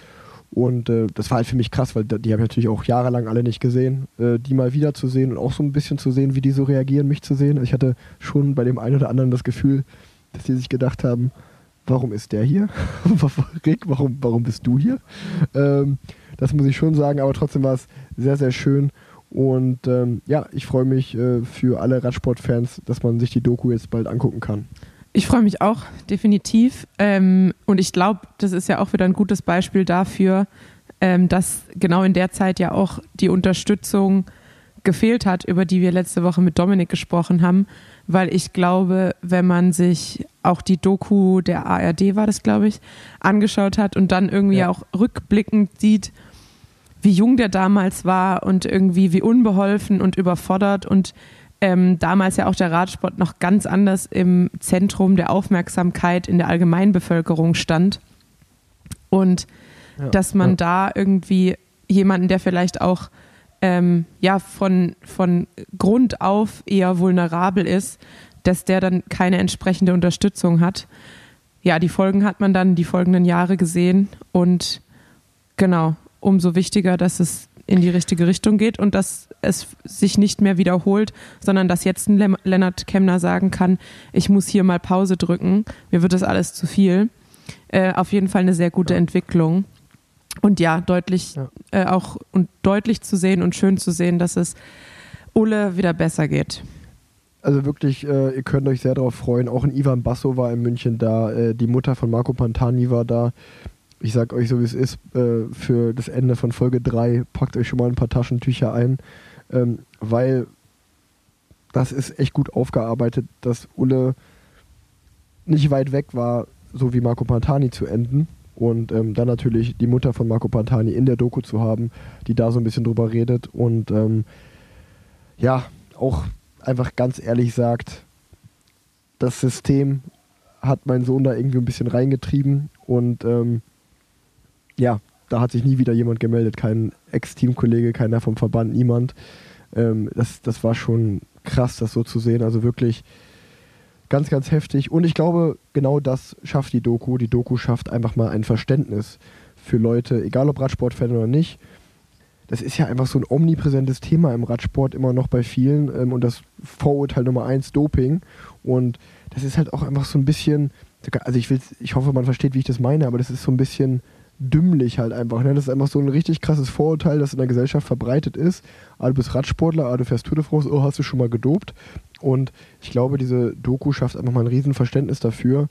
Und äh, das war halt für mich krass, weil die habe ich natürlich auch jahrelang alle nicht gesehen. Äh, die mal wieder zu sehen und auch so ein bisschen zu sehen, wie die so reagieren, mich zu sehen. Also ich hatte schon bei dem einen oder anderen das Gefühl, dass die sich gedacht haben, warum ist der hier? Rick, warum, warum bist du hier? Ähm, das muss ich schon sagen, aber trotzdem war es sehr, sehr schön. Und ähm, ja, ich freue mich äh, für alle Radsportfans, dass man sich die Doku jetzt bald angucken kann. Ich freue mich auch, definitiv. Ähm, und ich glaube, das ist ja auch wieder ein gutes Beispiel dafür, ähm, dass genau in der Zeit ja auch die Unterstützung gefehlt hat, über die wir letzte Woche mit Dominik gesprochen haben. Weil ich glaube, wenn man sich auch die Doku der ARD war das, glaube ich, angeschaut hat und dann irgendwie ja. auch rückblickend sieht, wie jung der damals war und irgendwie wie unbeholfen und überfordert und ähm, damals ja auch der Radsport noch ganz anders im Zentrum der Aufmerksamkeit in der Allgemeinbevölkerung stand. Und ja, dass man ja. da irgendwie jemanden, der vielleicht auch ähm, ja, von, von Grund auf eher vulnerabel ist, dass der dann keine entsprechende Unterstützung hat. Ja, die Folgen hat man dann die folgenden Jahre gesehen und genau, umso wichtiger, dass es in die richtige Richtung geht und dass es sich nicht mehr wiederholt, sondern dass jetzt ein Le Lennart Kemner sagen kann, ich muss hier mal Pause drücken, mir wird das alles zu viel. Äh, auf jeden Fall eine sehr gute ja. Entwicklung. Und ja, deutlich ja. Äh, auch und deutlich zu sehen und schön zu sehen, dass es Ulle wieder besser geht. Also wirklich, äh, ihr könnt euch sehr darauf freuen. Auch ein Ivan Basso war in München da, äh, die Mutter von Marco Pantani war da ich sag euch so wie es ist, äh, für das Ende von Folge 3 packt euch schon mal ein paar Taschentücher ein, ähm, weil das ist echt gut aufgearbeitet, dass Ulle nicht weit weg war, so wie Marco Pantani zu enden. Und ähm, dann natürlich die Mutter von Marco Pantani in der Doku zu haben, die da so ein bisschen drüber redet und ähm, ja, auch einfach ganz ehrlich sagt, das System hat mein Sohn da irgendwie ein bisschen reingetrieben und ähm, ja, da hat sich nie wieder jemand gemeldet, kein Ex-Teamkollege, keiner vom Verband, niemand. Ähm, das, das war schon krass, das so zu sehen. Also wirklich ganz, ganz heftig. Und ich glaube, genau das schafft die Doku. Die Doku schafft einfach mal ein Verständnis für Leute, egal ob Radsportfan oder nicht. Das ist ja einfach so ein omnipräsentes Thema im Radsport immer noch bei vielen. Ähm, und das Vorurteil Nummer eins, Doping. Und das ist halt auch einfach so ein bisschen, also ich will, ich hoffe, man versteht, wie ich das meine, aber das ist so ein bisschen dümmlich halt einfach. Ne? Das ist einfach so ein richtig krasses Vorurteil, das in der Gesellschaft verbreitet ist. Ah, du bist Radsportler, ah, du fährst Tour de France, oh, hast du schon mal gedopt? Und ich glaube, diese Doku schafft einfach mal ein Riesenverständnis dafür,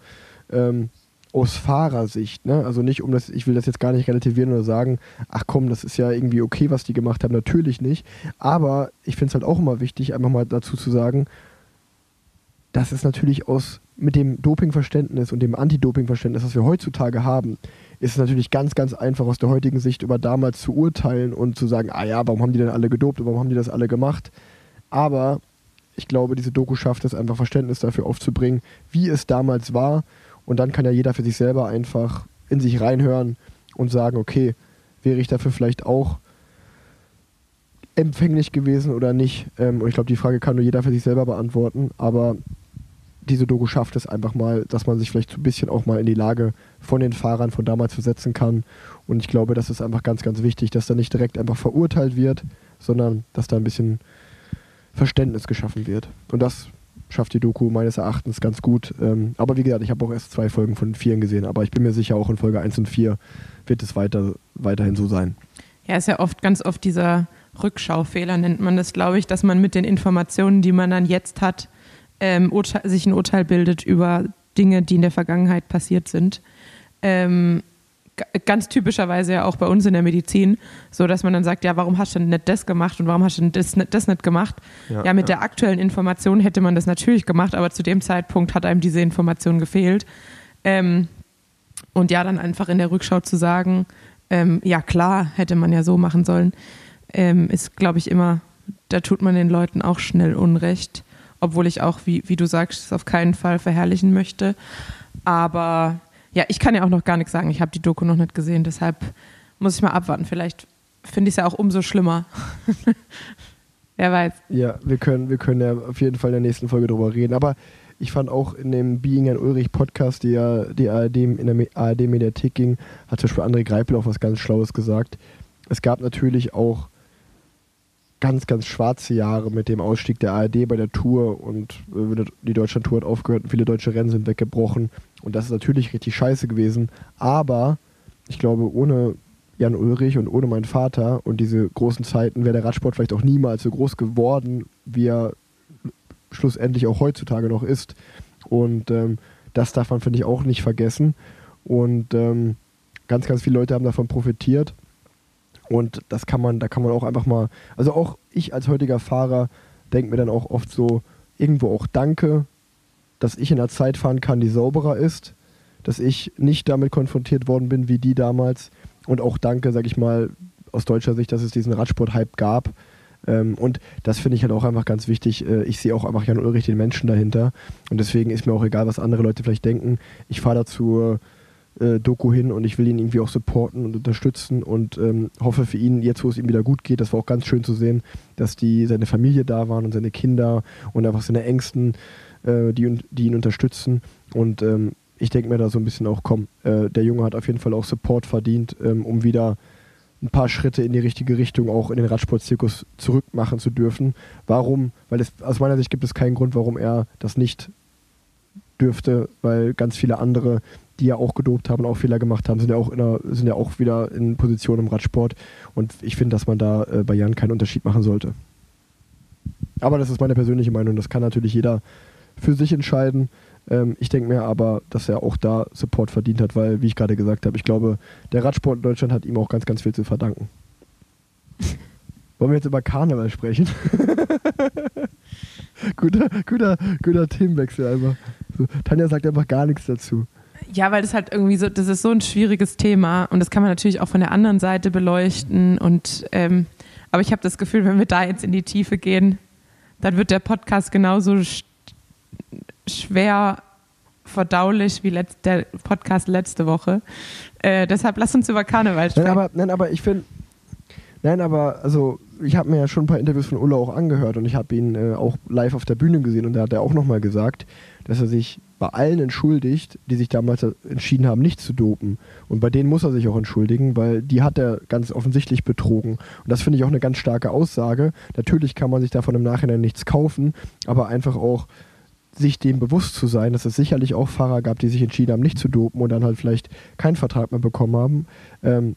ähm, aus Fahrersicht, ne? Also nicht um das, ich will das jetzt gar nicht relativieren oder sagen, ach komm, das ist ja irgendwie okay, was die gemacht haben, natürlich nicht. Aber ich finde es halt auch immer wichtig, einfach mal dazu zu sagen, dass es natürlich aus mit dem Dopingverständnis und dem Anti-Doping-Verständnis, was wir heutzutage haben, ist es natürlich ganz, ganz einfach aus der heutigen Sicht über damals zu urteilen und zu sagen, ah ja, warum haben die denn alle gedopt warum haben die das alle gemacht? Aber ich glaube, diese Doku schafft es einfach Verständnis dafür aufzubringen, wie es damals war. Und dann kann ja jeder für sich selber einfach in sich reinhören und sagen, okay, wäre ich dafür vielleicht auch empfänglich gewesen oder nicht? Ähm, und ich glaube, die Frage kann nur jeder für sich selber beantworten. Aber diese Doku schafft es einfach mal, dass man sich vielleicht so ein bisschen auch mal in die Lage von den Fahrern von damals versetzen kann. Und ich glaube, das ist einfach ganz, ganz wichtig, dass da nicht direkt einfach verurteilt wird, sondern dass da ein bisschen Verständnis geschaffen wird. Und das schafft die Doku meines Erachtens ganz gut. Ähm, aber wie gesagt, ich habe auch erst zwei Folgen von vieren gesehen, aber ich bin mir sicher, auch in Folge 1 und 4 wird es weiter, weiterhin so sein. Ja, ist ja oft ganz oft dieser Rückschaufehler, nennt man das, glaube ich, dass man mit den Informationen, die man dann jetzt hat, ähm, sich ein Urteil bildet über Dinge, die in der Vergangenheit passiert sind. Ähm, ganz typischerweise ja auch bei uns in der Medizin, so dass man dann sagt, ja, warum hast du denn nicht das gemacht und warum hast du denn das, das nicht gemacht? Ja, ja mit ja. der aktuellen Information hätte man das natürlich gemacht, aber zu dem Zeitpunkt hat einem diese Information gefehlt. Ähm, und ja, dann einfach in der Rückschau zu sagen, ähm, ja klar, hätte man ja so machen sollen, ähm, ist, glaube ich, immer, da tut man den Leuten auch schnell Unrecht obwohl ich auch, wie, wie du sagst, es auf keinen Fall verherrlichen möchte. Aber ja, ich kann ja auch noch gar nichts sagen. Ich habe die Doku noch nicht gesehen, deshalb muss ich mal abwarten. Vielleicht finde ich es ja auch umso schlimmer. Wer weiß. Ja, wir können, wir können ja auf jeden Fall in der nächsten Folge drüber reden. Aber ich fand auch in dem Being an Ulrich Podcast, der die ARD in der ARD Mediathek ging, hat zum Beispiel André Greipel auch was ganz Schlaues gesagt. Es gab natürlich auch ganz, ganz schwarze Jahre mit dem Ausstieg der ARD bei der Tour und äh, die Deutschland-Tour hat aufgehört und viele deutsche Rennen sind weggebrochen. Und das ist natürlich richtig scheiße gewesen. Aber ich glaube, ohne Jan Ulrich und ohne meinen Vater und diese großen Zeiten wäre der Radsport vielleicht auch niemals so groß geworden, wie er schlussendlich auch heutzutage noch ist. Und ähm, das darf man, finde ich, auch nicht vergessen. Und ähm, ganz, ganz viele Leute haben davon profitiert. Und das kann man, da kann man auch einfach mal, also auch ich als heutiger Fahrer denke mir dann auch oft so, irgendwo auch Danke, dass ich in einer Zeit fahren kann, die sauberer ist, dass ich nicht damit konfrontiert worden bin wie die damals. Und auch Danke, sag ich mal, aus deutscher Sicht, dass es diesen Radsport-Hype gab. Ähm, und das finde ich halt auch einfach ganz wichtig. Äh, ich sehe auch einfach Jan Ulrich den Menschen dahinter. Und deswegen ist mir auch egal, was andere Leute vielleicht denken. Ich fahre dazu äh, Doku hin und ich will ihn irgendwie auch supporten und unterstützen und ähm, hoffe für ihn, jetzt wo es ihm wieder gut geht, das war auch ganz schön zu sehen, dass die seine Familie da waren und seine Kinder und einfach seine Ängsten, äh, die, die ihn unterstützen. Und ähm, ich denke mir da so ein bisschen auch, komm, äh, der Junge hat auf jeden Fall auch Support verdient, ähm, um wieder ein paar Schritte in die richtige Richtung auch in den Radsportzirkus zurückmachen zu dürfen. Warum? Weil es aus meiner Sicht gibt es keinen Grund, warum er das nicht dürfte, weil ganz viele andere die ja auch gedopt haben und auch Fehler gemacht haben, sind ja auch, der, sind ja auch wieder in Position im Radsport. Und ich finde, dass man da äh, bei Jan keinen Unterschied machen sollte. Aber das ist meine persönliche Meinung. Das kann natürlich jeder für sich entscheiden. Ähm, ich denke mir aber, dass er auch da Support verdient hat, weil, wie ich gerade gesagt habe, ich glaube, der Radsport in Deutschland hat ihm auch ganz, ganz viel zu verdanken. Wollen wir jetzt über Karneval sprechen? guter, guter, guter Themenwechsel einfach. So, Tanja sagt einfach gar nichts dazu. Ja, weil das halt irgendwie so, das ist so ein schwieriges Thema und das kann man natürlich auch von der anderen Seite beleuchten. Und ähm, aber ich habe das Gefühl, wenn wir da jetzt in die Tiefe gehen, dann wird der Podcast genauso sch schwer verdaulich wie der Podcast letzte Woche. Äh, deshalb lass uns über Karneval sprechen. Nein, aber, nein, aber ich finde, nein, aber also ich habe mir ja schon ein paar Interviews von Ulla auch angehört und ich habe ihn äh, auch live auf der Bühne gesehen und da hat er auch nochmal gesagt, dass er sich bei allen entschuldigt, die sich damals entschieden haben, nicht zu dopen. Und bei denen muss er sich auch entschuldigen, weil die hat er ganz offensichtlich betrogen. Und das finde ich auch eine ganz starke Aussage. Natürlich kann man sich davon im Nachhinein nichts kaufen, aber einfach auch sich dem bewusst zu sein, dass es sicherlich auch Fahrer gab, die sich entschieden haben, nicht zu dopen und dann halt vielleicht keinen Vertrag mehr bekommen haben. Ähm,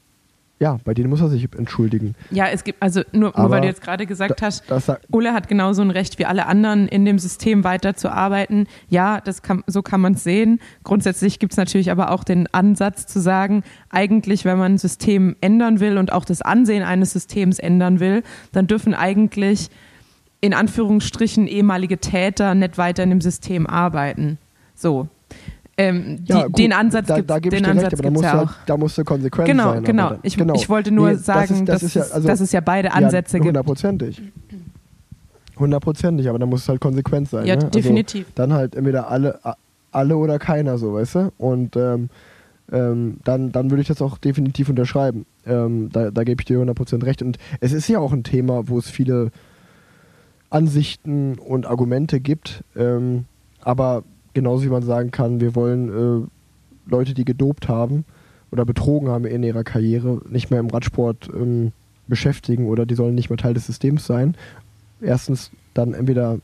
ja, bei denen muss er sich entschuldigen. Ja, es gibt, also nur, nur weil du jetzt gerade gesagt Da- hast, das Ulle hat genauso ein Recht wie alle anderen in dem System weiterzuarbeiten. Ja, das kann, so kann man es sehen. Grundsätzlich gibt es natürlich aber auch den Ansatz zu sagen, eigentlich, wenn man ein System ändern will und auch das Ansehen eines Systems ändern will, dann dürfen eigentlich in Anführungsstrichen ehemalige Täter nicht weiter in dem System arbeiten. So. Ähm, die, Ja, gut, den Ansatz da, gibt da gebe ich dir recht, Ansatz aber da musst, ja halt, da musst du konsequent Genau, sein. genau. aber da- Ich, ich wollte nur Nee, das sagen, ist- das dass, ist ja- es- also- dass es ja beide Ansätze gibt. Hundertprozentig. Hundertprozentig, aber da muss es halt konsequent sein. Ja, ne? definitiv. Also dann halt entweder alle, alle oder keiner, so, weißt du? Und ähm, ähm, dann, dann würde ich das auch definitiv unterschreiben. Ähm, da, da gebe ich dir 100% recht. Und es ist ja auch ein Thema, wo es viele Ansichten und Argumente gibt. Ähm, aber genauso wie man sagen kann, wir wollen äh, Leute, die gedopt haben oder betrogen haben in ihrer Karriere, nicht mehr im Radsport ähm, beschäftigen oder die sollen nicht mehr Teil des Systems sein. Erstens dann entweder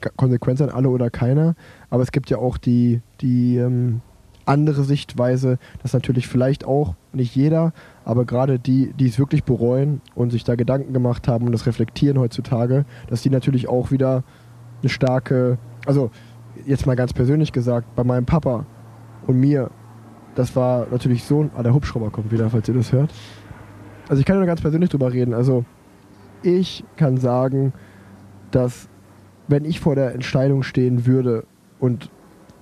k- konsequent sein, alle oder keiner. Aber es gibt ja auch die, die ähm, andere Sichtweise, dass natürlich vielleicht auch nicht jeder, aber gerade die, die es wirklich bereuen und sich da Gedanken gemacht haben und das reflektieren heutzutage, dass die natürlich auch wieder eine starke, also jetzt mal ganz persönlich gesagt, bei meinem Papa und mir, das war natürlich so ein, ah, der Hubschrauber kommt wieder, falls ihr das hört. Also ich kann nur ganz persönlich drüber reden. Also ich kann sagen, dass wenn ich vor der Entscheidung stehen würde und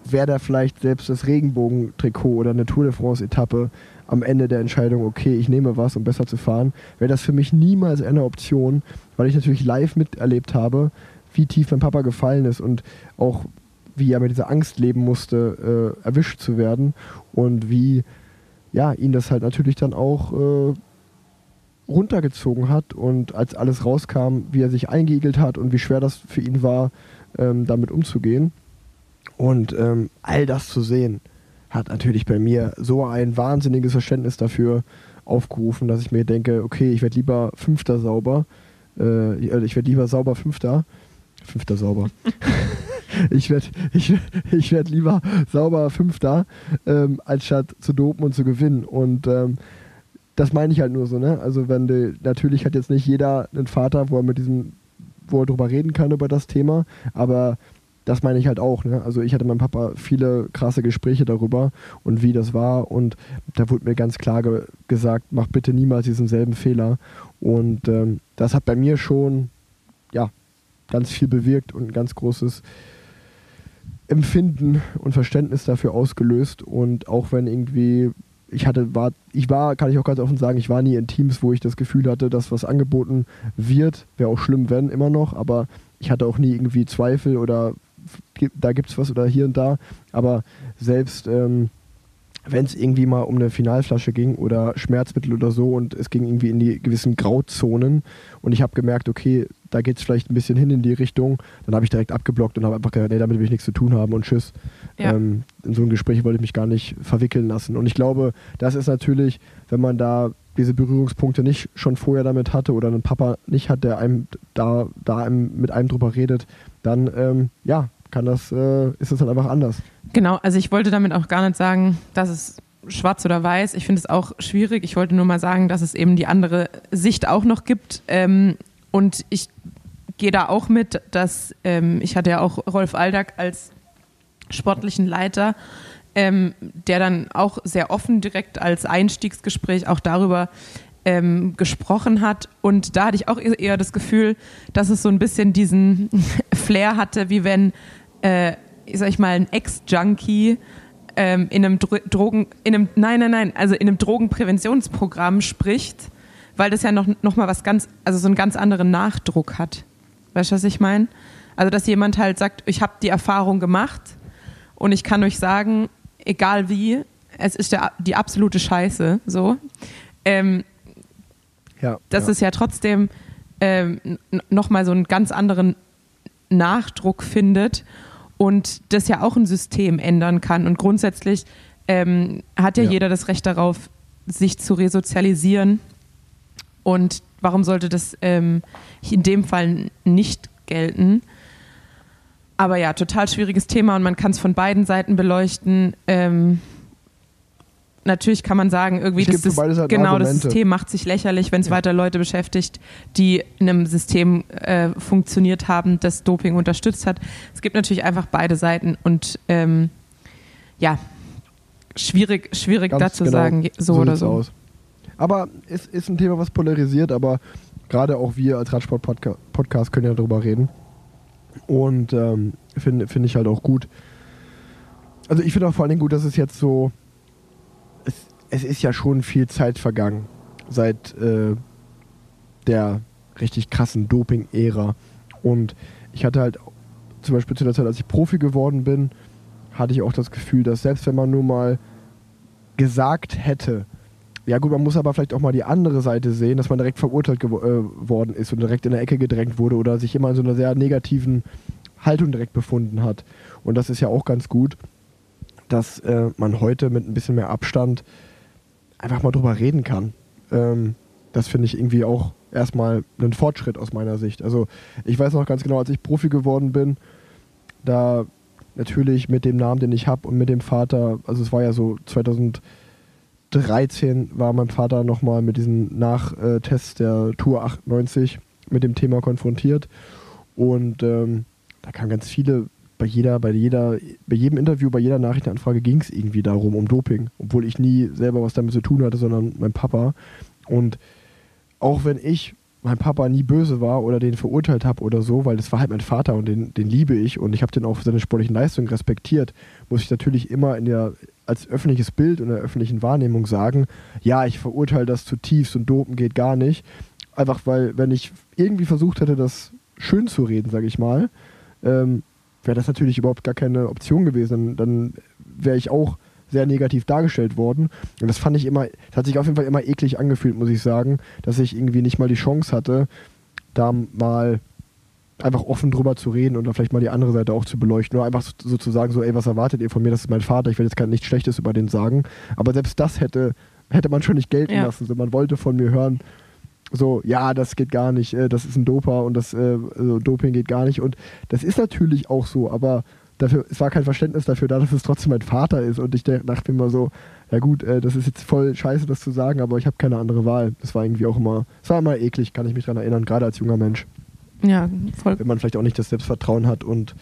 wäre da vielleicht selbst das Regenbogentrikot oder eine Tour de France Etappe am Ende der Entscheidung, okay, ich nehme was, um besser zu fahren, wäre das für mich niemals eine Option, weil ich natürlich live miterlebt habe, wie tief mein Papa gefallen ist und auch wie er mit dieser Angst leben musste, äh, erwischt zu werden und wie ja, ihn das halt natürlich dann auch äh, runtergezogen hat und als alles rauskam, wie er sich eingeigelt hat und wie schwer das für ihn war, ähm, damit umzugehen. Und ähm, all das zu sehen, hat natürlich bei mir so ein wahnsinniges Verständnis dafür aufgerufen, dass ich mir denke, okay, ich werde lieber Fünfter sauber, äh, ich werde lieber sauber Fünfter, Fünfter sauber. ich werde ich, ich werd lieber sauber Fünfter, ähm, als statt zu dopen und zu gewinnen. Und ähm, das meine ich halt nur so, ne? Also wenn du, natürlich hat jetzt nicht jeder einen Vater, wo er mit diesem, wo er drüber reden kann über das Thema, aber das meine ich halt auch, ne? Also ich hatte mit meinem Papa viele krasse Gespräche darüber und wie das war und da wurde mir ganz klar ge gesagt, mach bitte niemals diesen selben Fehler und ähm, das hat bei mir schon, ja, ganz viel bewirkt und ein ganz großes Empfinden und Verständnis dafür ausgelöst. Und auch wenn irgendwie ich hatte war ich war kann ich auch ganz offen sagen ich war nie in Teams wo ich das Gefühl hatte dass was angeboten wird wäre auch schlimm wenn immer noch. Aber ich hatte auch nie irgendwie Zweifel oder da gibt's was oder hier und da. Aber selbst ähm, wenn es irgendwie mal um eine Finalflasche ging oder Schmerzmittel oder so und es ging irgendwie in die gewissen Grauzonen und ich habe gemerkt, okay, da geht es vielleicht ein bisschen hin in die Richtung, dann habe ich direkt abgeblockt und habe einfach gesagt, nee, damit will ich nichts zu tun haben und tschüss. Ja. Ähm, in so ein Gespräch wollte ich mich gar nicht verwickeln lassen. Und ich glaube, das ist natürlich, wenn man da diese Berührungspunkte nicht schon vorher damit hatte oder einen Papa nicht hat, der einem da, da einem, mit einem drüber redet, dann ähm, ja, kann das, äh, ist das halt einfach anders. Genau, also ich wollte damit auch gar nicht sagen, dass es schwarz oder weiß. Ich finde es auch schwierig. Ich wollte nur mal sagen, dass es eben die andere Sicht auch noch gibt. Ähm, und ich gehe da auch mit, dass ähm, ich hatte ja auch Rolf Aldag als sportlichen Leiter, ähm, der dann auch sehr offen direkt als Einstiegsgespräch auch darüber ähm, gesprochen hat. Und da hatte ich auch eher das Gefühl, dass es so ein bisschen diesen Flair hatte, wie wenn, äh, sag ich mal, ein Ex-Junkie ähm, in einem Dro Drogen, in einem, nein, nein, nein, also in einem Drogenpräventionsprogramm spricht, weil das ja noch, noch mal was ganz, also so einen ganz anderen Nachdruck hat. Weißt du, was ich meine? Also, dass jemand halt sagt, ich habe die Erfahrung gemacht und ich kann euch sagen, egal wie, es ist der, die absolute Scheiße, so. Ähm, Ja, dass ja. es ja trotzdem ähm, nochmal so einen ganz anderen Nachdruck findet und das ja auch ein System ändern kann. Und grundsätzlich ähm, hat ja, Ja. jeder das Recht darauf, sich zu resozialisieren. Und warum sollte das ähm, in dem Fall nicht gelten? Aber ja, total schwieriges Thema und man kann es von beiden Seiten beleuchten. Ähm, natürlich kann man sagen, irgendwie das, beide Seiten genau, das. System macht sich lächerlich, wenn es weiter Leute beschäftigt, die in einem System äh, funktioniert haben, das Doping unterstützt hat. Es gibt natürlich einfach beide Seiten und ähm, ja, schwierig, schwierig Ganz dazu genau, sagen, je- so, oder so. Aus. Aber es ist ein Thema, was polarisiert, aber gerade auch wir als Radsport-Podcast können ja darüber reden. Und ähm, finde find ich halt auch gut. Also ich finde auch vor allen Dingen gut, dass es jetzt so. Es, ist ja schon viel Zeit vergangen seit äh, der richtig krassen Doping-Ära. Und ich hatte halt zum Beispiel zu der Zeit, als ich Profi geworden bin, hatte ich auch das Gefühl, dass selbst wenn man nur mal gesagt hätte, ja gut, man muss aber vielleicht auch mal die andere Seite sehen, dass man direkt verurteilt äh, worden ist und direkt in der Ecke gedrängt wurde oder sich immer in so einer sehr negativen Haltung direkt befunden hat. Und das ist ja auch ganz gut, dass äh, man heute mit ein bisschen mehr Abstand einfach mal drüber reden kann. Ähm, das finde ich irgendwie auch erstmal einen Fortschritt aus meiner Sicht. Also ich weiß noch ganz genau, als ich Profi geworden bin, da natürlich mit dem Namen, den ich habe und mit dem Vater, also es war ja so 2013 war mein Vater nochmal mit diesen Nachtests der Tour 98 mit dem Thema konfrontiert und ähm, da kamen ganz viele bei jeder, bei jeder, bei jedem Interview, bei jeder Nachrichtenanfrage ging es irgendwie darum, um Doping, obwohl ich nie selber was damit zu tun hatte, sondern mein Papa. Und auch wenn ich mein Papa nie böse war oder den verurteilt habe oder so, weil das war halt mein Vater und den, den liebe ich und ich habe den auch für seine sportlichen Leistungen respektiert, muss ich natürlich immer in der als öffentliches Bild und der öffentlichen Wahrnehmung sagen, ja, ich verurteile das zutiefst und Dopen geht gar nicht. Einfach weil, wenn ich irgendwie versucht hätte, das schön zu reden, sage ich mal, ähm, wäre das natürlich überhaupt gar keine Option gewesen. Dann, dann wäre ich auch sehr negativ dargestellt worden. Und das fand ich immer, das hat sich auf jeden Fall immer eklig angefühlt, muss ich sagen, dass ich irgendwie nicht mal die Chance hatte, da mal einfach offen drüber zu reden und dann vielleicht mal die andere Seite auch zu beleuchten. Nur einfach so, so zu sagen, so, ey, was erwartet ihr von mir? Das ist mein Vater, ich will jetzt gar nichts Schlechtes über den sagen. Aber selbst das hätte, hätte man schon nicht gelten Ja. lassen. So, man wollte von mir hören, so, ja, das geht gar nicht, äh, das ist ein Doper und das äh, also Doping geht gar nicht. Und das ist natürlich auch so, aber dafür, es war kein Verständnis dafür da, dass es trotzdem mein Vater ist. Und ich dachte immer so, ja gut, äh, das ist jetzt voll scheiße, das zu sagen, aber ich habe keine andere Wahl. Das war irgendwie auch immer, es war immer eklig, kann ich mich daran erinnern, gerade als junger Mensch. Ja, voll, Wenn man vielleicht auch nicht das Selbstvertrauen hat und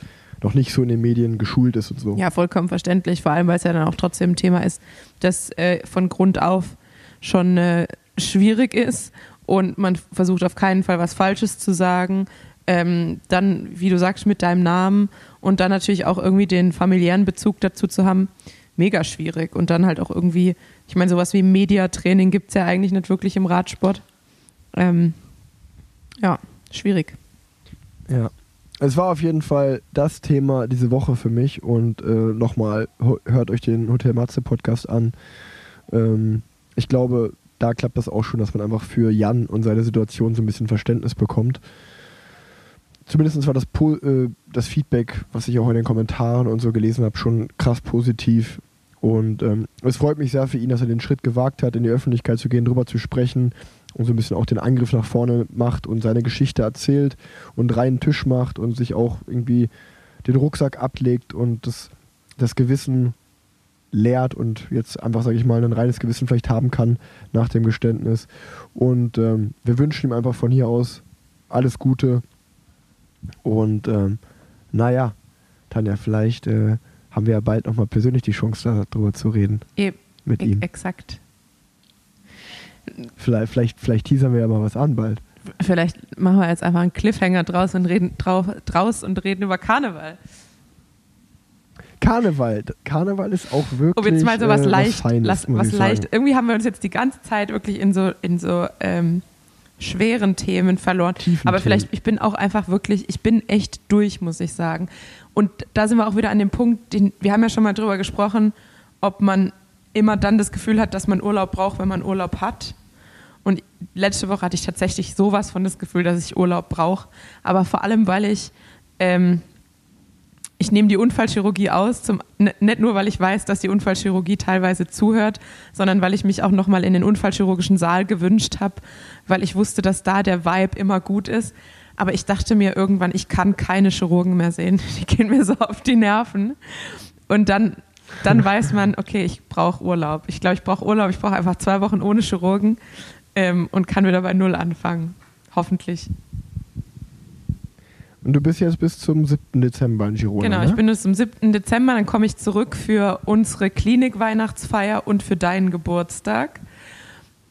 noch nicht so in den Medien geschult ist und so. Ja, vollkommen verständlich, vor allem weil es ja dann auch trotzdem ein Thema ist, das äh, von Grund auf schon äh, schwierig ist und man versucht auf keinen Fall was Falsches zu sagen. Ähm, dann, wie du sagst, mit deinem Namen und dann natürlich auch irgendwie den familiären Bezug dazu zu haben, mega schwierig. Und dann halt auch irgendwie, ich meine, sowas wie Mediatraining gibt es ja eigentlich nicht wirklich im Radsport. Ähm, ja, schwierig. Ja. Es war auf jeden Fall das Thema diese Woche für mich und äh, nochmal, hört euch den Hotel Matze Podcast an. Ähm, ich glaube, da klappt das auch schon, dass man einfach für Jan und seine Situation so ein bisschen Verständnis bekommt. Zumindest war das, äh, das Feedback, was ich auch in den Kommentaren und so gelesen habe, schon krass positiv. Und ähm, es freut mich sehr für ihn, dass er den Schritt gewagt hat, in die Öffentlichkeit zu gehen, drüber zu sprechen und so ein bisschen auch den Angriff nach vorne macht und seine Geschichte erzählt und reinen Tisch macht und sich auch irgendwie den Rucksack ablegt und das, das Gewissen leert und jetzt einfach, sage ich mal, ein reines Gewissen vielleicht haben kann nach dem Geständnis. Und ähm, wir wünschen ihm einfach von hier aus alles Gute. Und ähm, naja, Tanja, vielleicht äh, haben wir ja bald nochmal persönlich die Chance, darüber zu reden Eben, mit e- ihm. exakt. Vielleicht, vielleicht, vielleicht teasern wir ja mal was an bald. Vielleicht machen wir jetzt einfach einen Cliffhanger draus und reden drauf, draus und reden über Karneval. Karneval. Karneval ist auch wirklich Um jetzt mal so was äh, leicht, was Feines, las- was ich leicht. sagen. Irgendwie haben wir uns jetzt die ganze Zeit wirklich in so in so ähm, schweren Themen verloren. Tiefen Aber vielleicht, ich bin auch einfach wirklich, ich bin echt durch, muss ich sagen. Und da sind wir auch wieder an dem Punkt, den, wir haben ja schon mal drüber gesprochen, ob man immer dann das Gefühl hat, dass man Urlaub braucht, wenn man Urlaub hat. Und letzte Woche hatte ich tatsächlich sowas von das Gefühl, dass ich Urlaub brauche. Aber vor allem, weil ich, ähm, ich nehme die Unfallchirurgie aus, zum, nicht nur, weil ich weiß, dass die Unfallchirurgie teilweise zuhört, sondern weil ich mich auch nochmal in den unfallchirurgischen Saal gewünscht habe, weil ich wusste, dass da der Vibe immer gut ist. Aber ich dachte mir irgendwann, ich kann keine Chirurgen mehr sehen. Die gehen mir so auf die Nerven. Und dann, dann weiß man, okay, ich brauche Urlaub. Ich glaube, ich brauche Urlaub. Ich brauche einfach zwei Wochen ohne Chirurgen ähm, und kann wieder bei Null anfangen. Hoffentlich. Und du bist jetzt bis zum 7. Dezember in Girona. Genau, ne? ich bin bis zum 7. Dezember, dann komme ich zurück für unsere Klinik-Weihnachtsfeier und für deinen Geburtstag.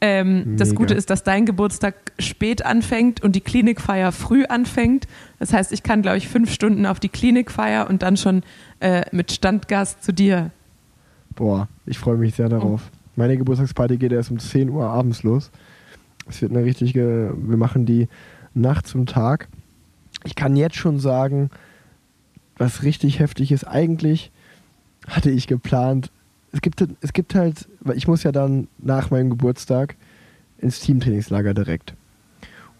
Ähm, das. Gute ist, dass dein Geburtstag spät anfängt und die Klinikfeier früh anfängt. Das heißt, ich kann, glaube ich, fünf Stunden auf die Klinikfeier und dann schon äh, mit Standgast zu dir. Boah, ich freue mich sehr darauf. Meine Geburtstagsparty geht erst um 10 Uhr abends los. Es wird eine richtige, wir machen die nachts und Tag. Ich kann jetzt schon sagen, was richtig heftig ist. Eigentlich hatte ich geplant, es gibt, es gibt halt, weil ich muss ja dann nach meinem Geburtstag ins Teamtrainingslager direkt.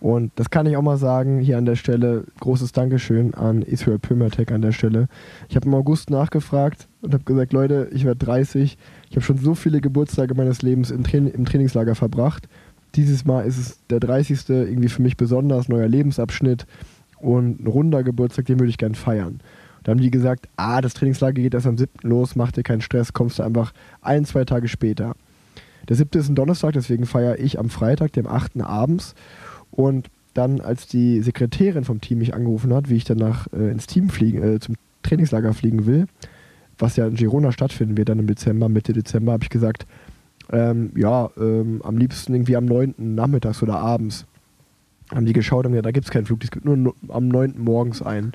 Und das kann ich auch mal sagen, hier an der Stelle, großes Dankeschön an Israel Pömertech an der Stelle. Ich habe im August nachgefragt und habe gesagt, Leute, ich werde 30, ich habe schon so viele Geburtstage meines Lebens im, Train im Trainingslager verbracht. Dieses Mal ist es der 30. irgendwie für mich besonders, neuer Lebensabschnitt und ein runder Geburtstag, den würde ich gern feiern. Da haben die gesagt, ah, das Trainingslager geht erst am 7. los, mach dir keinen Stress, kommst du einfach ein, zwei Tage später. Der 7. ist ein Donnerstag, deswegen feiere ich am Freitag, dem 8. abends. Und dann, als die Sekretärin vom Team mich angerufen hat, wie ich danach äh, ins Team fliegen, äh, zum Trainingslager fliegen will, was ja in Girona stattfinden wird dann im Dezember, Mitte Dezember, habe ich gesagt, ähm, ja, ähm, am liebsten irgendwie am 9. nachmittags oder abends. Haben die geschaut und gesagt, da gibt es keinen Flug, es gibt nur am 9. morgens einen.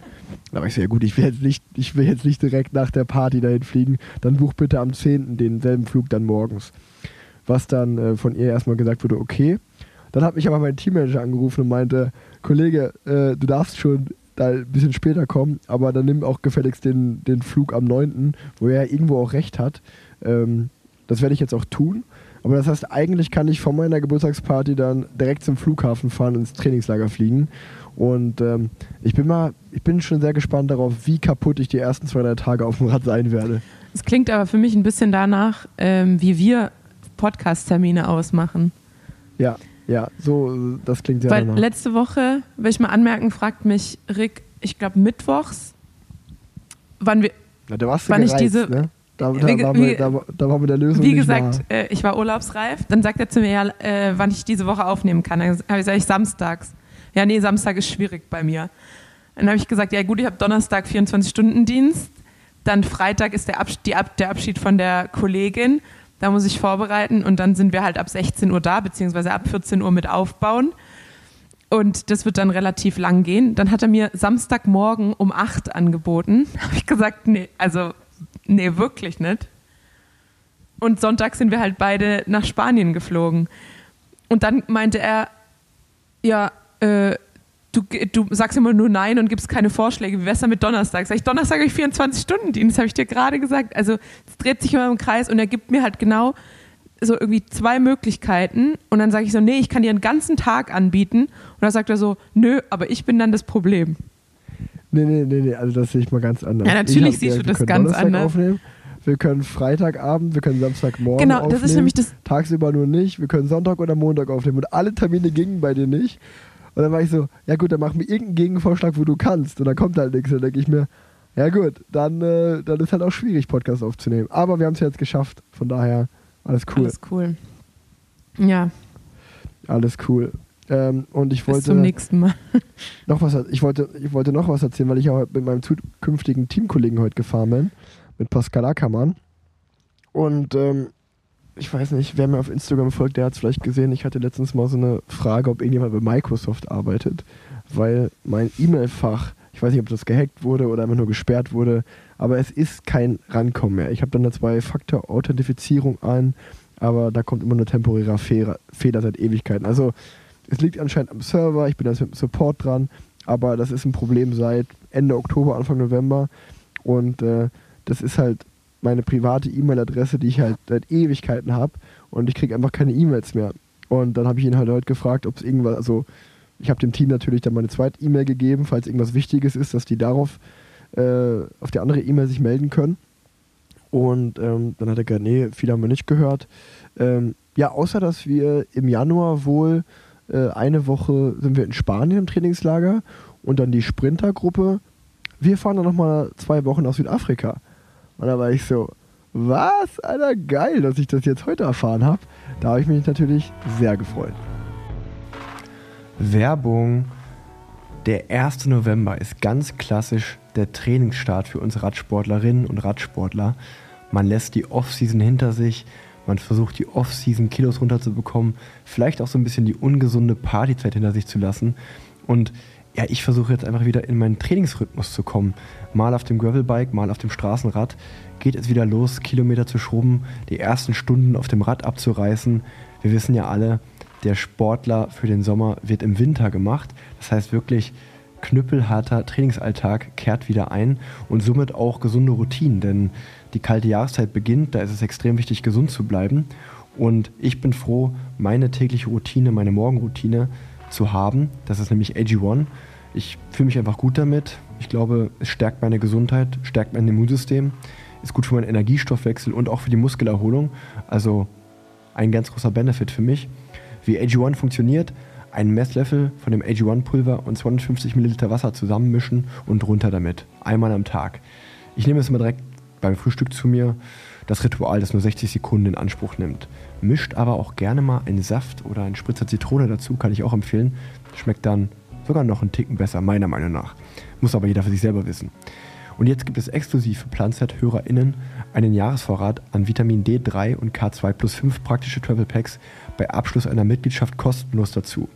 Da war ich ja gut, ich will, jetzt nicht, ich will jetzt nicht direkt nach der Party dahin fliegen, dann buch bitte am 10. denselben Flug dann morgens. Was dann äh, von ihr erstmal gesagt wurde, okay. Dann hat mich aber mein Teammanager angerufen und meinte, Kollege, äh, du darfst schon da ein bisschen später kommen, aber dann nimm auch gefälligst den, den Flug am 9., wo er irgendwo auch recht hat. Ähm, das werde ich jetzt auch tun. Aber das heißt, eigentlich kann ich von meiner Geburtstagsparty dann direkt zum Flughafen fahren ins Trainingslager fliegen. Und ähm, ich bin mal, ich bin schon sehr gespannt darauf, wie kaputt ich die ersten zwei, drei Tage auf dem Rad sein werde. Es klingt aber für mich ein bisschen danach, ähm, wie wir Podcast-Termine ausmachen. Ja, ja, so, das klingt sehr Weil danach. letzte Woche, will ich mal anmerken, fragt mich Rick, ich glaube mittwochs, wann wir, Na, da warst du wann ich gereizt, diese- ne? Da, da, wie- wie- wir, da, da waren wir der Lösung wie gesagt, nahe. äh, ich war urlaubsreif. Dann sagt er zu mir, ja, äh, wann ich diese Woche aufnehmen kann. Dann habe ich gesagt, samstags. Ja, nee, Samstag ist schwierig bei mir. Dann habe ich gesagt, ja gut, ich habe Donnerstag 24-Stunden-Dienst. Dann Freitag ist der, Abs die Ab der Abschied von der Kollegin. Da muss ich vorbereiten und dann sind wir halt ab 16 Uhr da, beziehungsweise ab 14 Uhr mit aufbauen. Und das wird dann relativ lang gehen. Dann hat er mir Samstagmorgen um 8 angeboten. Habe ich gesagt, nee, also, nee, wirklich nicht. Und Sonntag sind wir halt beide nach Spanien geflogen. Und dann meinte er, ja, äh, du, du sagst immer nur Nein und gibst keine Vorschläge. Wie wär's dann mit Donnerstag? Sag ich, Donnerstag habe ich 24-Stunden-Dienst, habe ich dir gerade gesagt. Also es dreht sich immer im Kreis und er gibt mir halt genau so irgendwie zwei Möglichkeiten. Und dann sage ich so, nee, ich kann dir einen ganzen Tag anbieten. Und dann sagt er so, nö, aber ich bin dann das Problem. Nee, nee, nee, nee, also das sehe ich mal ganz anders. Ja, natürlich hab siehst du das können ganz Donnerstag anders. Aufnehmen. Wir können Freitagabend, wir können Samstagmorgen Genau, aufnehmen. das ist nämlich das- Tagsüber nur nicht. Wir können Sonntag oder Montag aufnehmen. Und alle Termine gingen bei dir nicht. Und dann war ich so, ja gut, dann mach mir irgendeinen Gegenvorschlag, wo du kannst. Und dann kommt halt nichts. Dann denke ich mir, ja gut, dann, äh, dann ist halt auch schwierig, Podcast aufzunehmen. Aber wir haben es ja jetzt geschafft. Von daher, alles cool. Alles cool. Ja, Alles cool. Ähm, und ich bis wollte zum nächsten Mal. noch was, ich wollte, ich wollte noch was erzählen, weil ich auch mit meinem zukünftigen Teamkollegen heute gefahren bin, mit Pascal Ackermann. Und ähm, ich weiß nicht, wer mir auf Instagram folgt, der hat es vielleicht gesehen. Ich hatte letztens mal so eine Frage, ob irgendjemand bei Microsoft arbeitet, weil mein E-Mail-Fach, ich weiß nicht, ob das gehackt wurde oder einfach nur gesperrt wurde, aber es ist kein Rankommen mehr. Ich habe dann eine Zwei-Faktor-Authentifizierung ein, aber da kommt immer nur temporärer Fehler, Fehler seit Ewigkeiten. Also es liegt anscheinend am Server, ich bin jetzt mit dem Support dran, aber das ist ein Problem seit Ende Oktober, Anfang November und äh, das ist halt meine private E-Mail-Adresse, die ich halt seit Ewigkeiten habe und ich kriege einfach keine E-Mails mehr. Und dann habe ich ihn halt heute gefragt, ob es irgendwas, also ich habe dem Team natürlich dann meine zweite E-Mail gegeben, falls irgendwas Wichtiges ist, dass die darauf äh, auf die andere E-Mail sich melden können. Und ähm, dann hat er gesagt, nee, viele haben wir nicht gehört. Ähm, ja, außer dass wir im Januar wohl Äh, eine Woche sind wir in Spanien im Trainingslager und dann die Sprintergruppe. Wir fahren dann nochmal zwei Wochen nach Südafrika. Und da war ich so, was? Alter, geil, dass ich das jetzt heute erfahren habe. Da habe ich mich natürlich sehr gefreut. Werbung. Der 1. November ist ganz klassisch der Trainingsstart für uns Radsportlerinnen und Radsportler. Man lässt die Offseason hinter sich, man versucht die Offseason Kilos runterzubekommen, vielleicht auch so ein bisschen die ungesunde Partyzeit hinter sich zu lassen. Und ja, ich versuche jetzt einfach wieder in meinen Trainingsrhythmus zu kommen. Mal auf dem Gravelbike, mal auf dem Straßenrad geht es wieder los, Kilometer zu schrubben, die ersten Stunden auf dem Rad abzureißen. Wir wissen ja alle, der Sportler für den Sommer wird im Winter gemacht. Das heißt wirklich, knüppelharter Trainingsalltag kehrt wieder ein und somit auch gesunde Routinen, denn die kalte Jahreszeit beginnt, da ist es extrem wichtig, gesund zu bleiben. Und ich bin froh, meine tägliche Routine, meine Morgenroutine zu haben. Das ist nämlich AG1. Ich fühle mich einfach gut damit. Ich glaube, es stärkt meine Gesundheit, stärkt mein Immunsystem, ist gut für meinen Energiestoffwechsel und auch für die Muskelerholung. Also ein ganz großer Benefit für mich. Wie AG1 funktioniert, einen Messlöffel von dem AG1-Pulver und 250 Milliliter Wasser zusammenmischen und runter damit. Einmal am Tag. Ich nehme es immer direkt beim Frühstück zu mir. Das Ritual, das nur 60 Sekunden in Anspruch nimmt. Mischt aber auch gerne mal einen Saft oder einen Spritzer Zitrone dazu, kann ich auch empfehlen. Schmeckt dann sogar noch einen Ticken besser, meiner Meinung nach. Muss aber jeder für sich selber wissen. Und jetzt gibt es exklusiv für Planzeit-HörerInnen einen Jahresvorrat an Vitamin D3 und K2 plus 5 praktische Travel Packs bei Abschluss einer Mitgliedschaft kostenlos dazu.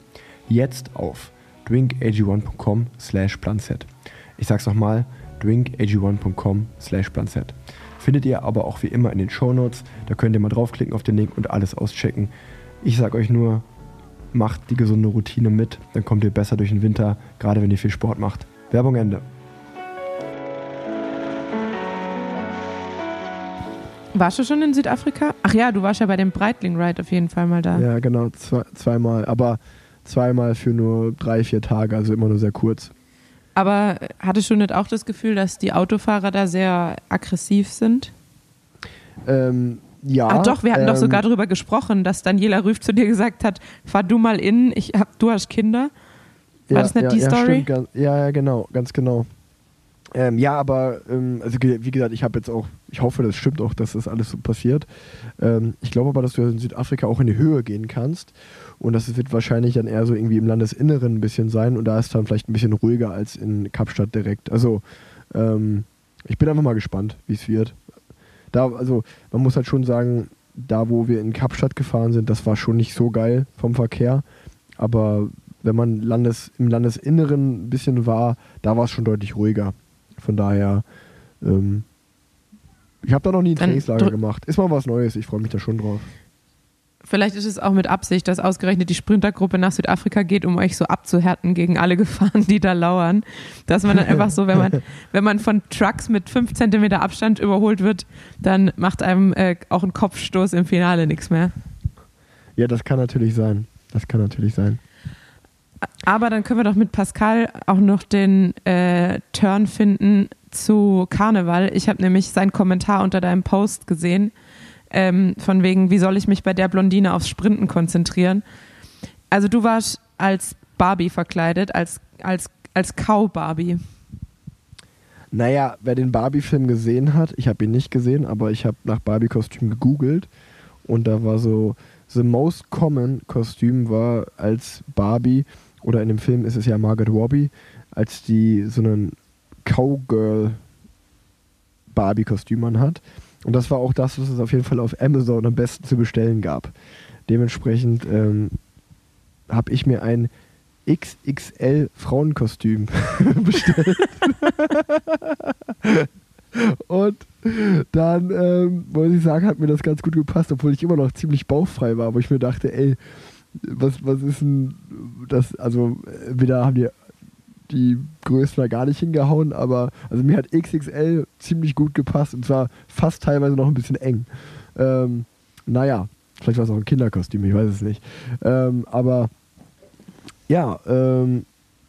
Jetzt auf drinkag1.com slash planset. Ich sag's nochmal, drinkag1.com slash planset. Findet ihr aber auch wie immer in den Show Notes. Da könnt ihr mal draufklicken auf den Link und alles auschecken. Ich sag euch nur, macht die gesunde Routine mit, dann kommt ihr besser durch den Winter, gerade wenn ihr viel Sport macht. Werbung Ende. Warst du schon in Südafrika? Ach ja, du warst ja bei dem Breitling Ride auf jeden Fall mal da. Ja, genau, zwei, zweimal. Aber zweimal für nur drei, vier Tage, also immer nur sehr kurz. Aber hattest du nicht auch das Gefühl, dass die Autofahrer da sehr aggressiv sind? Ähm, ja. Ach doch, wir hatten ähm, doch sogar darüber gesprochen, dass Daniela Rüff zu dir gesagt hat, fahr du mal in, ich hab, du hast Kinder. War ja, das nicht ja, die ja, Story? Stimmt, ganz, ja, ja, genau, ganz genau. Ähm, ja, aber ähm, also wie gesagt, ich habe jetzt auch, ich hoffe, das stimmt auch, dass das alles so passiert. Ähm, ich glaube aber, dass du in Südafrika auch in die Höhe gehen kannst und das wird wahrscheinlich dann eher so irgendwie im Landesinneren ein bisschen sein und da ist dann vielleicht ein bisschen ruhiger als in Kapstadt direkt. Also ähm, ich bin einfach mal gespannt, wie es wird. Da, also man muss halt schon sagen, da wo wir in Kapstadt gefahren sind, das war schon nicht so geil vom Verkehr, aber wenn man Landes, im Landesinneren ein bisschen war, da war es schon deutlich ruhiger. Von daher, ähm, ich habe da noch nie ein Trainingslager gemacht. Ist mal was Neues, ich freue mich da schon drauf. Vielleicht ist es auch mit Absicht, dass ausgerechnet die Sprintergruppe nach Südafrika geht, um euch so abzuhärten gegen alle Gefahren, die da lauern. Dass man dann einfach so, wenn man, wenn man von Trucks mit fünf Zentimeter Abstand überholt wird, dann macht einem äh, auch ein Kopfstoß im Finale nichts mehr. Ja, das kann natürlich sein. Das kann natürlich sein. Aber dann können wir doch mit Pascal auch noch den äh, Turn finden zu Karneval. Ich habe nämlich seinen Kommentar unter deinem Post gesehen, ähm, von wegen, wie soll ich mich bei der Blondine aufs Sprinten konzentrieren? Also du warst als Barbie verkleidet, als, als, als Cow-Barbie. Naja, wer den Barbie-Film gesehen hat, ich habe ihn nicht gesehen, aber ich habe nach Barbie-Kostüm gegoogelt und da war so, the most common Kostüm war als Barbie, oder in dem Film ist es ja Margaret Robbie, als die so einen Cowgirl Barbie-Kostüm hat. Und das war auch das, was es auf jeden Fall auf Amazon am besten zu bestellen gab. Dementsprechend ähm, habe ich mir ein XXL Frauenkostüm bestellt. Und dann, ähm, muss ich sagen, hat mir das ganz gut gepasst, obwohl ich immer noch ziemlich bauchfrei war, wo ich mir dachte, ey, was, was ist denn das, also wieder haben die die Größen da gar nicht hingehauen, aber also mir hat XXL ziemlich gut gepasst und zwar fast teilweise noch ein bisschen eng. Ähm, naja, vielleicht war es auch ein Kinderkostüm, ich weiß es nicht. Ähm, aber ja, ähm,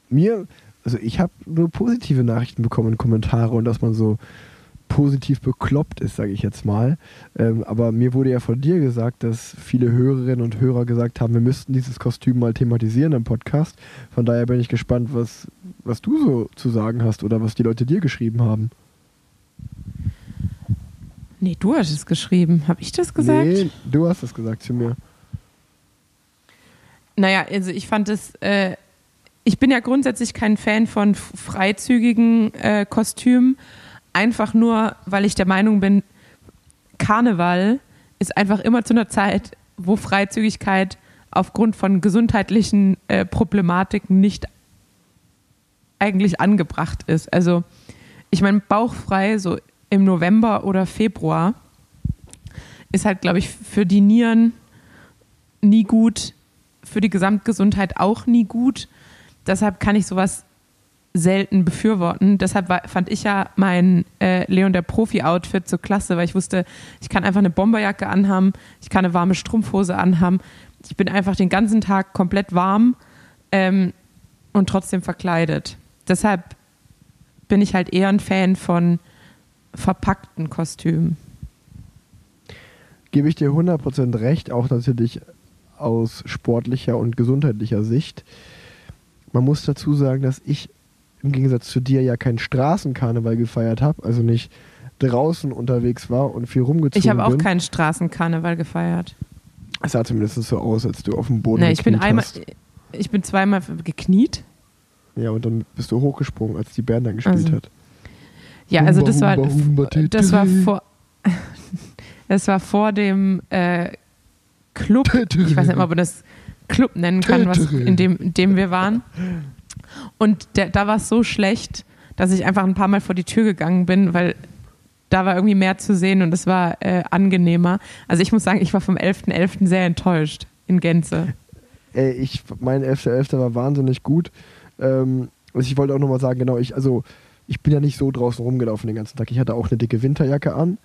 mir, also ich habe nur positive Nachrichten bekommen, Kommentare und dass man so positiv bekloppt ist, sage ich jetzt mal. Ähm, aber mir wurde ja von dir gesagt, dass viele Hörerinnen und Hörer gesagt haben, wir müssten dieses Kostüm mal thematisieren im Podcast. Von daher bin ich gespannt, was, was du so zu sagen hast oder was die Leute dir geschrieben haben. Nee, du hast es geschrieben. Habe ich das gesagt? Nee, du hast es gesagt zu mir. Naja, also ich fand es, äh, ich bin ja grundsätzlich kein Fan von freizügigen äh, Kostümen, einfach nur, weil ich der Meinung bin, Karneval ist einfach immer zu einer Zeit, wo Freizügigkeit aufgrund von gesundheitlichen äh, Problematiken nicht eigentlich angebracht ist. Also ich meine, bauchfrei so im November oder Februar ist halt, glaube ich, für die Nieren nie gut, für die Gesamtgesundheit auch nie gut. Deshalb kann ich sowas selten befürworten. Deshalb war, fand ich ja mein äh, Leon der Profi-Outfit so klasse, weil ich wusste, ich kann einfach eine Bomberjacke anhaben, ich kann eine warme Strumpfhose anhaben. Ich bin einfach den ganzen Tag komplett warm ähm, und trotzdem verkleidet. Deshalb bin ich halt eher ein Fan von verpackten Kostümen. Gebe ich dir 100% recht, auch natürlich aus sportlicher und gesundheitlicher Sicht. Man muss dazu sagen, dass ich im Gegensatz zu dir ja keinen Straßenkarneval gefeiert habe, also nicht draußen unterwegs war und viel rumgezogen Ich habe auch bin. keinen Straßenkarneval gefeiert. Es sah zumindest so aus, als du auf dem Boden Nee, ich bin einmal, hast. ich bin zweimal gekniet. Ja, und dann bist du hochgesprungen, als die Band dann gespielt Also, hat. Ja, also das war, das war vor, das war vor dem äh, Club. Ich weiß nicht mal, ob man das Club nennen kann, was, in, dem, in dem wir waren. Und der, da war es so schlecht, dass ich einfach ein paar Mal vor die Tür gegangen bin, weil da war irgendwie mehr zu sehen und es war äh, angenehmer. Also ich muss sagen, ich war vom 11.11. sehr enttäuscht in Gänze. Ey, ich, mein 11.11. war wahnsinnig gut. Ähm, also ich wollte auch nochmal sagen, genau, ich, also ich bin ja nicht so draußen rumgelaufen den ganzen Tag. Ich hatte auch eine dicke Winterjacke an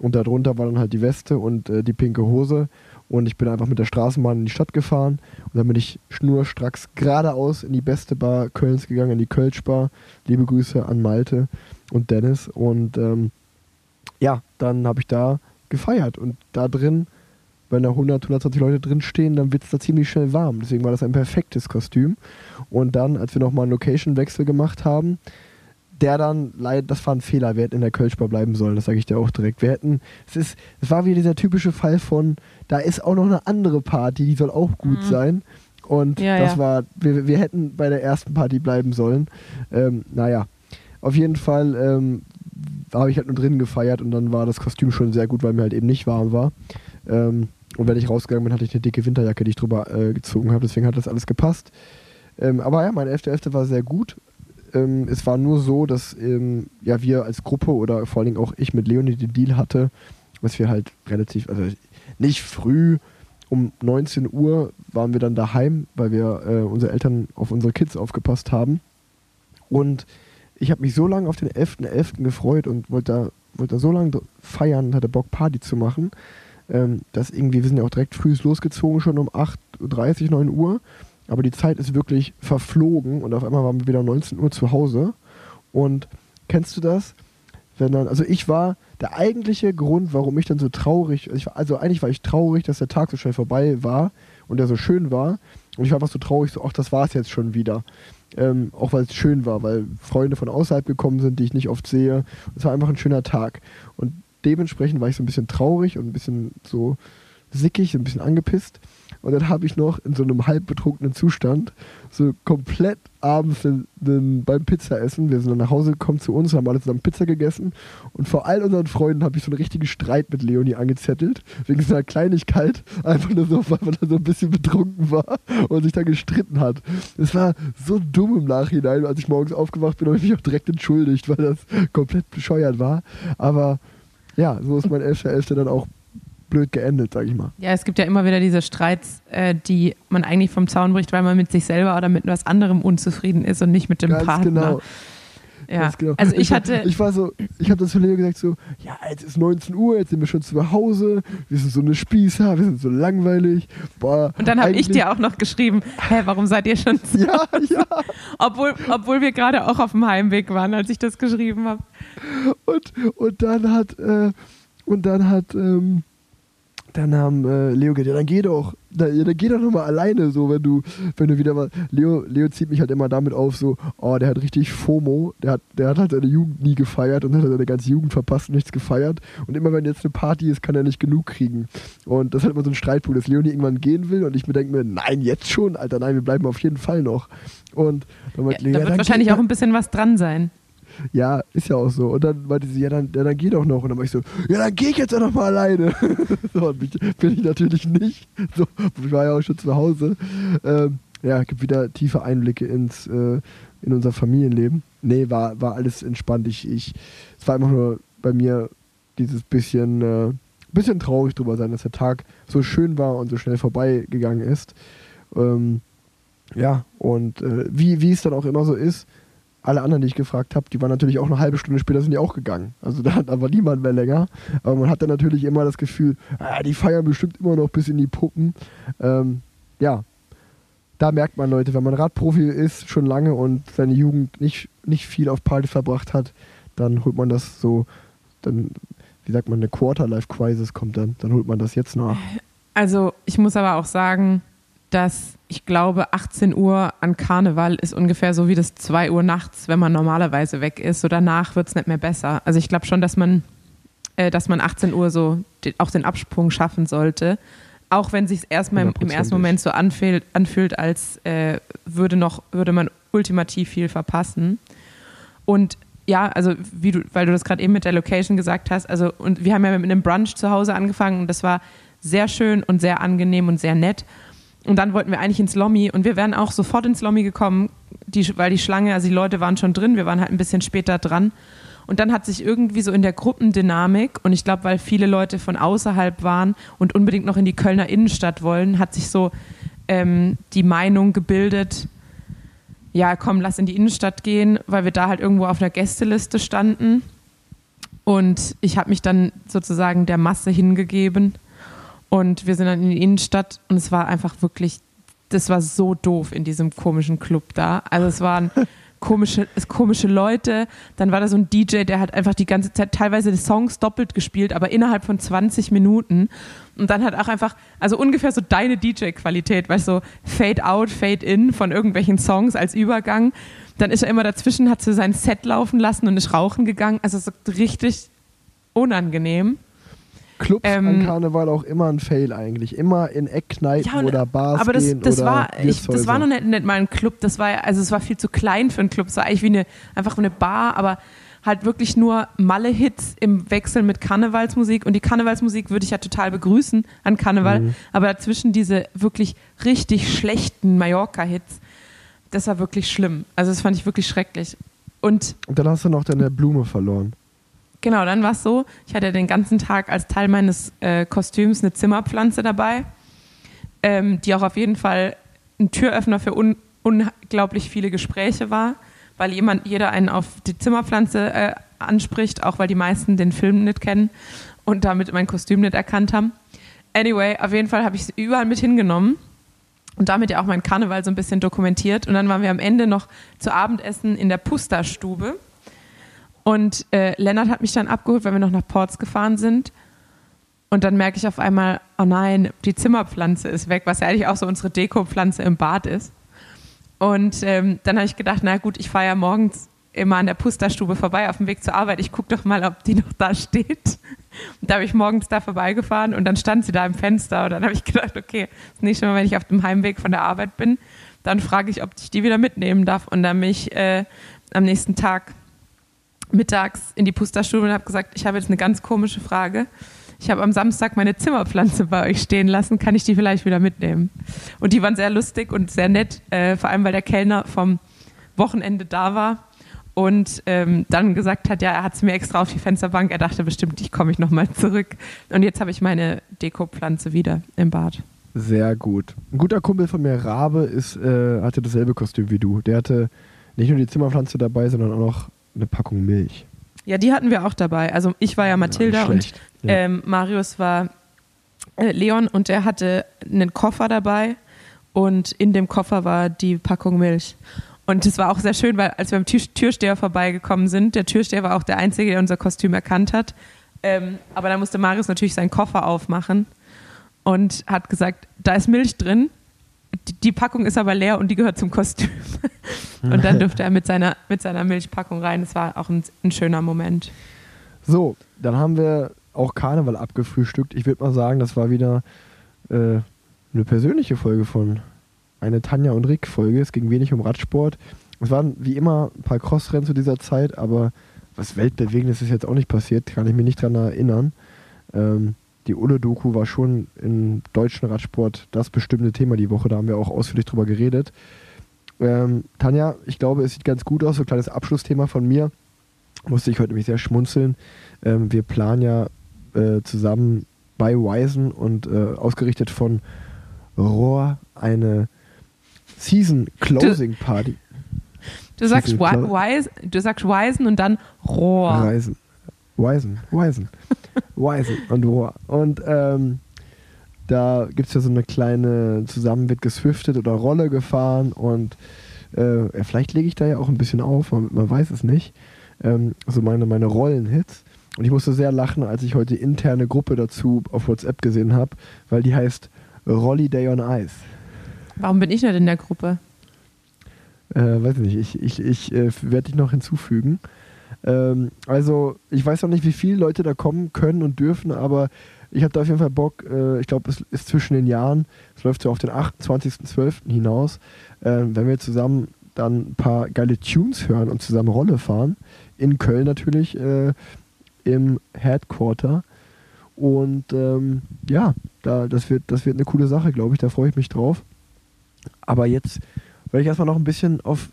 und darunter war dann halt die Weste und äh, die pinke Hose und ich bin einfach mit der Straßenbahn in die Stadt gefahren und dann bin ich schnurstracks geradeaus in die beste Bar Kölns gegangen, in die Kölsch-Bar. Liebe Grüße an Malte und Dennis und ähm, ja, dann habe ich da gefeiert und da drin wenn da 100, 120 Leute drin stehen, dann wird es da ziemlich schnell warm. Deswegen war das ein perfektes Kostüm. Und dann, als wir nochmal einen Location-Wechsel gemacht haben, der dann, das war ein Fehler, wir hätten in der Kölschbar bleiben sollen, das sage ich dir auch direkt. Wir hätten, es ist, es war wieder dieser typische Fall von, da ist auch noch eine andere Party, die soll auch gut Mhm. sein. Und Ja, das ja. war, wir, wir hätten bei der ersten Party bleiben sollen. Ähm, naja, auf jeden Fall ähm, habe ich halt nur drinnen gefeiert und dann war das Kostüm schon sehr gut, weil mir halt eben nicht warm war. Ähm, und wenn ich rausgegangen bin, hatte ich eine dicke Winterjacke, die ich drüber äh, gezogen habe. Deswegen hat das alles gepasst. Ähm, aber ja, mein 11.11. war sehr gut. Ähm, es war nur so, dass ähm, ja, wir als Gruppe oder vor allen Dingen auch ich mit Leonie den Deal hatte, dass wir halt relativ, also nicht früh, um 19 Uhr waren wir dann daheim, weil wir äh, unsere Eltern auf unsere Kids aufgepasst haben. Und ich habe mich so lange auf den 11.11. gefreut und wollte da, wollte da so lange feiern und hatte Bock, Party zu machen, ähm, dass irgendwie, wir sind ja auch direkt früh losgezogen, schon um 8.30 Uhr, 9 Uhr. Aber die Zeit ist wirklich verflogen und auf einmal waren wir wieder um 19 Uhr zu Hause. Und kennst du das? Wenn dann, also ich war, der eigentliche Grund, warum ich dann so traurig, also, war, also eigentlich war ich traurig, dass der Tag so schnell vorbei war und der so schön war. Und ich war einfach so traurig, so, ach, das war es jetzt schon wieder. Ähm, auch weil es schön war, weil Freunde von außerhalb gekommen sind, die ich nicht oft sehe. Es war einfach ein schöner Tag. Und dementsprechend war ich so ein bisschen traurig und ein bisschen so sickig, ein bisschen angepisst. Und dann habe ich noch in so einem halb betrunkenen Zustand so komplett abends den, den, beim Pizzaessen, wir sind dann nach Hause gekommen zu uns, haben alle zusammen Pizza gegessen und vor all unseren Freunden habe ich so einen richtigen Streit mit Leonie angezettelt, wegen so einer Kleinigkeit, einfach nur so, weil man da so ein bisschen betrunken war und sich da gestritten hat. Es war so dumm im Nachhinein, als ich morgens aufgewacht bin, habe ich mich auch direkt entschuldigt, weil das komplett bescheuert war. Aber ja, so ist mein 11.11. .11. dann auch blöd geendet, sag ich mal. Ja, es gibt ja immer wieder diese Streits, äh, die man eigentlich vom Zaun bricht, weil man mit sich selber oder mit was anderem unzufrieden ist und nicht mit dem Ganz Partner. genau. Ja. Genau. Also ich war- hatte- Ich war so, ich habe das zu Leo gesagt so, ja, jetzt ist 19 Uhr, jetzt sind wir schon zu Hause, wir sind so eine Spießer, wir sind so langweilig. Boah, Und dann habe ich dir auch noch geschrieben, hä, warum seid ihr schon zu Ja, ja. Obwohl, obwohl wir gerade auch auf dem Heimweg waren, als ich das geschrieben habe. Und, und dann hat, äh, und dann hat, ähm, dann haben äh, Leo gesagt, ja, dann geh doch. Da, ja, dann geh doch nochmal alleine, so, wenn du, wenn du wieder mal. Leo, Leo zieht mich halt immer damit auf, so, oh, der hat richtig FOMO, der hat, der hat halt seine Jugend nie gefeiert und hat seine ganze Jugend verpasst und nichts gefeiert. Und immer wenn jetzt eine Party ist, kann er nicht genug kriegen. Und das ist halt immer so ein Streitpunkt, dass Leonie irgendwann gehen will und ich mir denke mir, nein, jetzt schon, Alter, nein, wir bleiben auf jeden Fall noch. Und dann Ja, Leo, da ja, wird dann wahrscheinlich auch ein bisschen was dran sein. Ja, ist ja auch so. Und dann meinte sie, ja dann, ja, dann geh doch noch. Und dann war ich so, ja, dann geh ich jetzt noch mal alleine. so, mich, bin ich natürlich nicht. So, ich war ja auch schon zu Hause. Ähm, ja, gibt wieder tiefe Einblicke ins, äh, in unser Familienleben. Nee, war, war alles entspannt. Ich, ich, es war einfach nur bei mir dieses bisschen, äh, bisschen traurig drüber sein, dass der Tag so schön war und so schnell vorbeigegangen ist. Ähm, ja, und äh, wie, wie es dann auch immer so ist, alle anderen, die ich gefragt habe, die waren natürlich auch eine halbe Stunde später sind die auch gegangen. Also da, da war niemand mehr länger. Aber man hat dann natürlich immer das Gefühl, ah, die feiern bestimmt immer noch bis in die Puppen. Ähm, ja, da merkt man, Leute, wenn man Radprofi ist, schon lange und seine Jugend nicht, nicht viel auf Partys verbracht hat, dann holt man das so, dann, wie sagt man, eine Quarter-Life-Crisis kommt dann, dann holt man das jetzt nach. Also ich muss aber auch sagen, dass ich glaube, 18 Uhr an Karneval ist ungefähr so wie das 2 Uhr nachts, wenn man normalerweise weg ist. So danach wird es nicht mehr besser. Also ich glaube schon, dass man, äh, dass man 18 Uhr so auch den Absprung schaffen sollte. Auch wenn sich erstmal im, im ersten. Moment so anfühlt, anfühlt als äh, würde noch, würde man ultimativ viel verpassen. Und ja, also wie du, weil du das gerade eben mit der Location gesagt hast, also und wir haben ja mit einem Brunch zu Hause angefangen und das war sehr schön und sehr angenehm und sehr nett. Und dann wollten wir eigentlich ins Lommi und wir wären auch sofort ins Lommi gekommen, die, weil die Schlange, also die Leute waren schon drin, wir waren halt ein bisschen später dran. Und dann hat sich irgendwie so in der Gruppendynamik, und ich glaube, weil viele Leute von außerhalb waren und unbedingt noch in die Kölner Innenstadt wollen, hat sich so ähm, die Meinung gebildet, ja, komm, lass in die Innenstadt gehen, weil wir da halt irgendwo auf einer Gästeliste standen. Und ich habe mich dann sozusagen der Masse hingegeben. Und wir sind dann in die Innenstadt und es war einfach wirklich, das war so doof in diesem komischen Club da. Also es waren komische, es komische Leute. Dann war da so ein DJ, der hat einfach die ganze Zeit teilweise die Songs doppelt gespielt, aber innerhalb von 20 Minuten. Und dann hat auch einfach, also ungefähr so deine DJ-Qualität, weißt du, so Fade out, Fade in von irgendwelchen Songs als Übergang. Dann ist er immer dazwischen, hat so sein Set laufen lassen und ist rauchen gegangen. Also so richtig unangenehm. Clubs Ähm, an Karneval auch immer ein Fail eigentlich. Immer in Eckkneipen Ja, und- oder Bars aber das, gehen das oder war ich, das war noch nicht, nicht mal ein Club, das war also es war viel zu klein für einen Club, es war eigentlich wie eine einfach eine Bar, aber halt wirklich nur Malle-Hits im Wechsel mit Karnevalsmusik und die Karnevalsmusik würde ich ja total begrüßen an Karneval, Mhm. aber dazwischen diese wirklich richtig schlechten Mallorca-Hits, das war wirklich schlimm. Also das fand ich wirklich schrecklich. Und Und dann hast du noch deine Blume verloren. Genau, dann war es so, ich hatte den ganzen Tag als Teil meines äh, Kostüms eine Zimmerpflanze dabei, ähm, die auch auf jeden Fall ein Türöffner für un unglaublich viele Gespräche war, weil jemand, jeder einen auf die Zimmerpflanze äh, anspricht, auch weil die meisten den Film nicht kennen und damit mein Kostüm nicht erkannt haben. Anyway, auf jeden Fall habe ich sie überall mit hingenommen und damit ja auch mein Karneval so ein bisschen dokumentiert. Und dann waren wir am Ende noch zu Abendessen in der Pusterstube. Und äh, Lennart hat mich dann abgeholt, weil wir noch nach Ports gefahren sind. Und dann merke ich auf einmal, oh nein, die Zimmerpflanze ist weg, was ja eigentlich auch so unsere Dekopflanze im Bad ist. Und ähm, dann habe ich gedacht, na gut, ich fahre ja morgens immer an der Pusterstube vorbei auf dem Weg zur Arbeit. Ich gucke doch mal, ob die noch da steht. Und da habe ich morgens da vorbeigefahren und dann stand sie da im Fenster. Und dann habe ich gedacht, okay, das nächste Mal, wenn ich auf dem Heimweg von der Arbeit bin, dann frage ich, ob ich die wieder mitnehmen darf. Und dann bin ich äh, am nächsten Tag mittags in die Pusterstube und habe gesagt, ich habe jetzt eine ganz komische Frage. Ich habe am Samstag meine Zimmerpflanze bei euch stehen lassen. Kann ich die vielleicht wieder mitnehmen? Und die waren sehr lustig und sehr nett, äh, vor allem weil der Kellner vom Wochenende da war und ähm, dann gesagt hat, ja, er hat es mir extra auf die Fensterbank. Er dachte bestimmt, ich komme ich nochmal zurück. Und jetzt habe ich meine Dekopflanze wieder im Bad. Sehr gut. Ein guter Kumpel von mir, Rabe, ist, äh, hatte dasselbe Kostüm wie du. Der hatte nicht nur die Zimmerpflanze dabei, sondern auch noch eine Packung Milch. Ja, die hatten wir auch dabei. Also ich war ja Mathilda Ja, und ähm, Marius war äh, Leon und der hatte einen Koffer dabei und in dem Koffer war die Packung Milch. Und das war auch sehr schön, weil als wir am Tür Türsteher vorbeigekommen sind, der Türsteher war auch der Einzige, der unser Kostüm erkannt hat. Ähm, aber da musste Marius natürlich seinen Koffer aufmachen und hat gesagt, da ist Milch drin, die, Packung ist aber leer und die gehört zum Kostüm. und dann durfte er mit seiner, mit seiner Milchpackung rein. Das war auch ein, ein schöner Moment. So, dann haben wir auch Karneval abgefrühstückt. Ich würde mal sagen, das war wieder äh, eine persönliche Folge von eine Tanja und Rick Folge. Es ging wenig um Radsport. Es waren wie immer ein paar Crossrennen zu dieser Zeit, aber was Weltbewegendes ist jetzt auch nicht passiert, kann ich mich nicht dran erinnern. Ähm, die Ulle-Doku war schon im deutschen Radsport das bestimmte Thema die Woche. Da haben wir auch ausführlich drüber geredet. Ähm, Tanja, ich glaube, es sieht ganz gut aus. So ein kleines Abschlussthema von mir. Musste ich heute nämlich sehr schmunzeln. Ähm, wir planen ja äh, zusammen bei Wisen und äh, ausgerichtet von Rohr eine Season Closing Party. Du sagst, viel Wi- Klar. Wise, du sagst Wisen und dann Rohr. Reisen. Wisen. Wisen. Wisen und Rohr. Und ähm, da gibt es ja so eine kleine, zusammen wird geswiftet oder Rolle gefahren und äh, vielleicht lege ich da ja auch ein bisschen auf, man, man weiß es nicht. Ähm, so meine, meine Rollenhits. Und ich musste sehr lachen, als ich heute die interne Gruppe dazu auf WhatsApp gesehen habe, weil die heißt Rolly Day on Ice. Warum bin ich nicht in der Gruppe? Äh, weiß nicht, ich, ich, ich äh, werde dich noch hinzufügen. Ähm, also, ich weiß noch nicht, wie viele Leute da kommen können und dürfen, aber ich habe da auf jeden Fall Bock. Äh, ich glaube, es ist zwischen den Jahren, es läuft so auf den 28.12. hinaus, äh, wenn wir zusammen dann ein paar geile Tunes hören und zusammen Rolle fahren. In Köln natürlich, äh, im Headquarter. Und ähm, ja, da, das, wird, das wird eine coole Sache, glaube ich. Da freue ich mich drauf. Aber jetzt werde ich erstmal noch ein bisschen auf,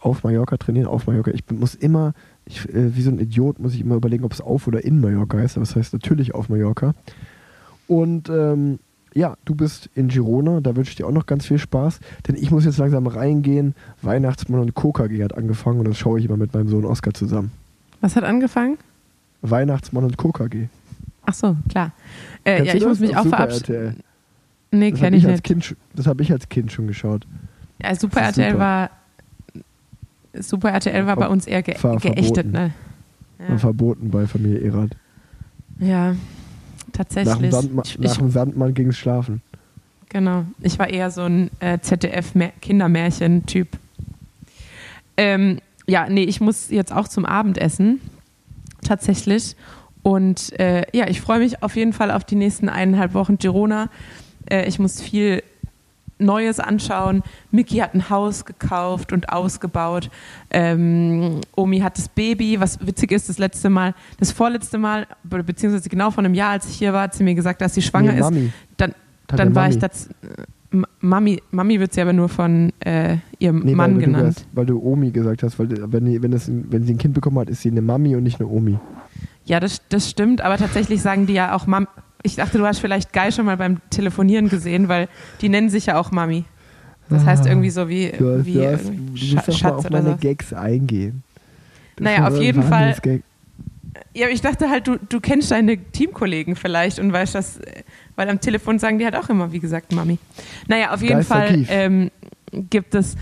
auf Mallorca trainieren. Auf Mallorca. Ich muss immer, ich, äh, wie so ein Idiot, muss ich immer überlegen, ob es auf oder in Mallorca heißt. Aber es heißt natürlich auf Mallorca. Und ähm, ja, du bist in Girona. Da wünsche ich dir auch noch ganz viel Spaß. Denn ich muss jetzt langsam reingehen. Weihnachtsmann und KKG hat angefangen. Und das schaue ich immer mit meinem Sohn Oskar zusammen. Was hat angefangen? Weihnachtsmann und KKG. Ach so, klar. Äh, ja, ich muss mich auch verabschieden. Nee, kenne habe ich nicht. Kind das hab ich als Kind schon geschaut. Ja, Super RTL super. war Super RTL war bei uns eher ge ver- geächtet, verboten. ne? War Ja, Verboten bei Familie Erath. ja Nach dem, tatsächlich. Sandma Ich, nach dem Sandmann ging es schlafen. genau. Ich war eher so ein äh, ZDF-Kindermärchen-Typ. Ähm, ja, nee, ich muss jetzt auch zum Abendessen. Tatsächlich. Und äh, ja, ich freue mich auf jeden Fall auf die nächsten eineinhalb Wochen Girona. Äh, ich muss viel Neues anschauen. Miki hat ein Haus gekauft und ausgebaut. Ähm, Omi hat das Baby, was witzig ist, das letzte Mal, das vorletzte Mal, be- beziehungsweise genau vor einem Jahr, als ich hier war, hat sie mir gesagt, dass sie schwanger Nee, ist. Mami. Dann, dann war Mami. ich das. äh, Mami, Mami wird sie aber nur von äh, ihrem Nee, Mann weil, du genannt. hast, weil du Omi gesagt hast, weil du- wenn, wenn, das, wenn sie ein Kind bekommen hat, ist sie eine Mami und nicht eine Omi. Ja, das, das stimmt, aber tatsächlich sagen die ja auch Mam. Ich dachte, du hast vielleicht Guy schon mal beim Telefonieren gesehen, weil die nennen sich ja auch Mami. Das heißt Ah. irgendwie so wie, Du, wie du, hast, du musst doch mal Schatz auf oder meine so. Gags eingehen. Das Naja, auf jeden Fall-. Ja, aber ich dachte halt, du, du kennst deine Teamkollegen vielleicht und weißt das, weil am Telefon sagen die halt auch immer, wie gesagt, Mami. Naja, auf jeden Fall ähm, gibt es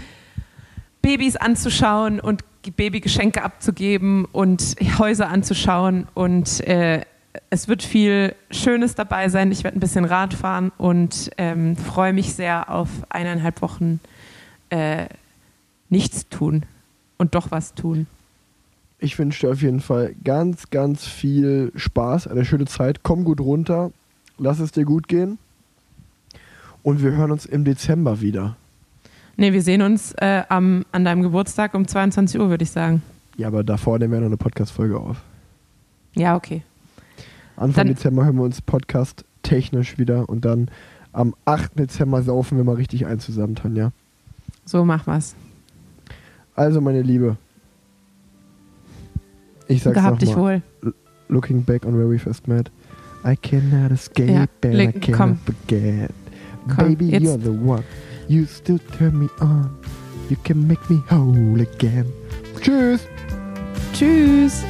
Babys anzuschauen und Babygeschenke abzugeben und Häuser anzuschauen und äh, es wird viel Schönes dabei sein. Ich werde ein bisschen Rad fahren und ähm, freue mich sehr auf eineinhalb Wochen äh, nichts tun und doch was tun. Ich wünsche dir auf jeden Fall ganz, ganz viel Spaß, eine schöne Zeit. Komm gut runter, lass es dir gut gehen. Und wir hören uns im Dezember wieder. Nee, wir sehen uns äh, am, an deinem Geburtstag um 22 Uhr, würde ich sagen. Ja, aber davor nehmen wir noch eine Podcast-Folge auf. Ja, okay. Anfang Dann- Dezember hören wir uns Podcast technisch wieder und dann am 8. Dezember saufen wir mal richtig ein zusammen, Tanja. So machen wir's. Also, meine Liebe, ich sag's Gehabt dich wohl. Looking back on where we first met, I cannot escape Ja, and I cannot komm. forget. Komm, Baby, jetzt- you're the one. You still turn me on. You can make me whole again. Tschüss. Tschüss.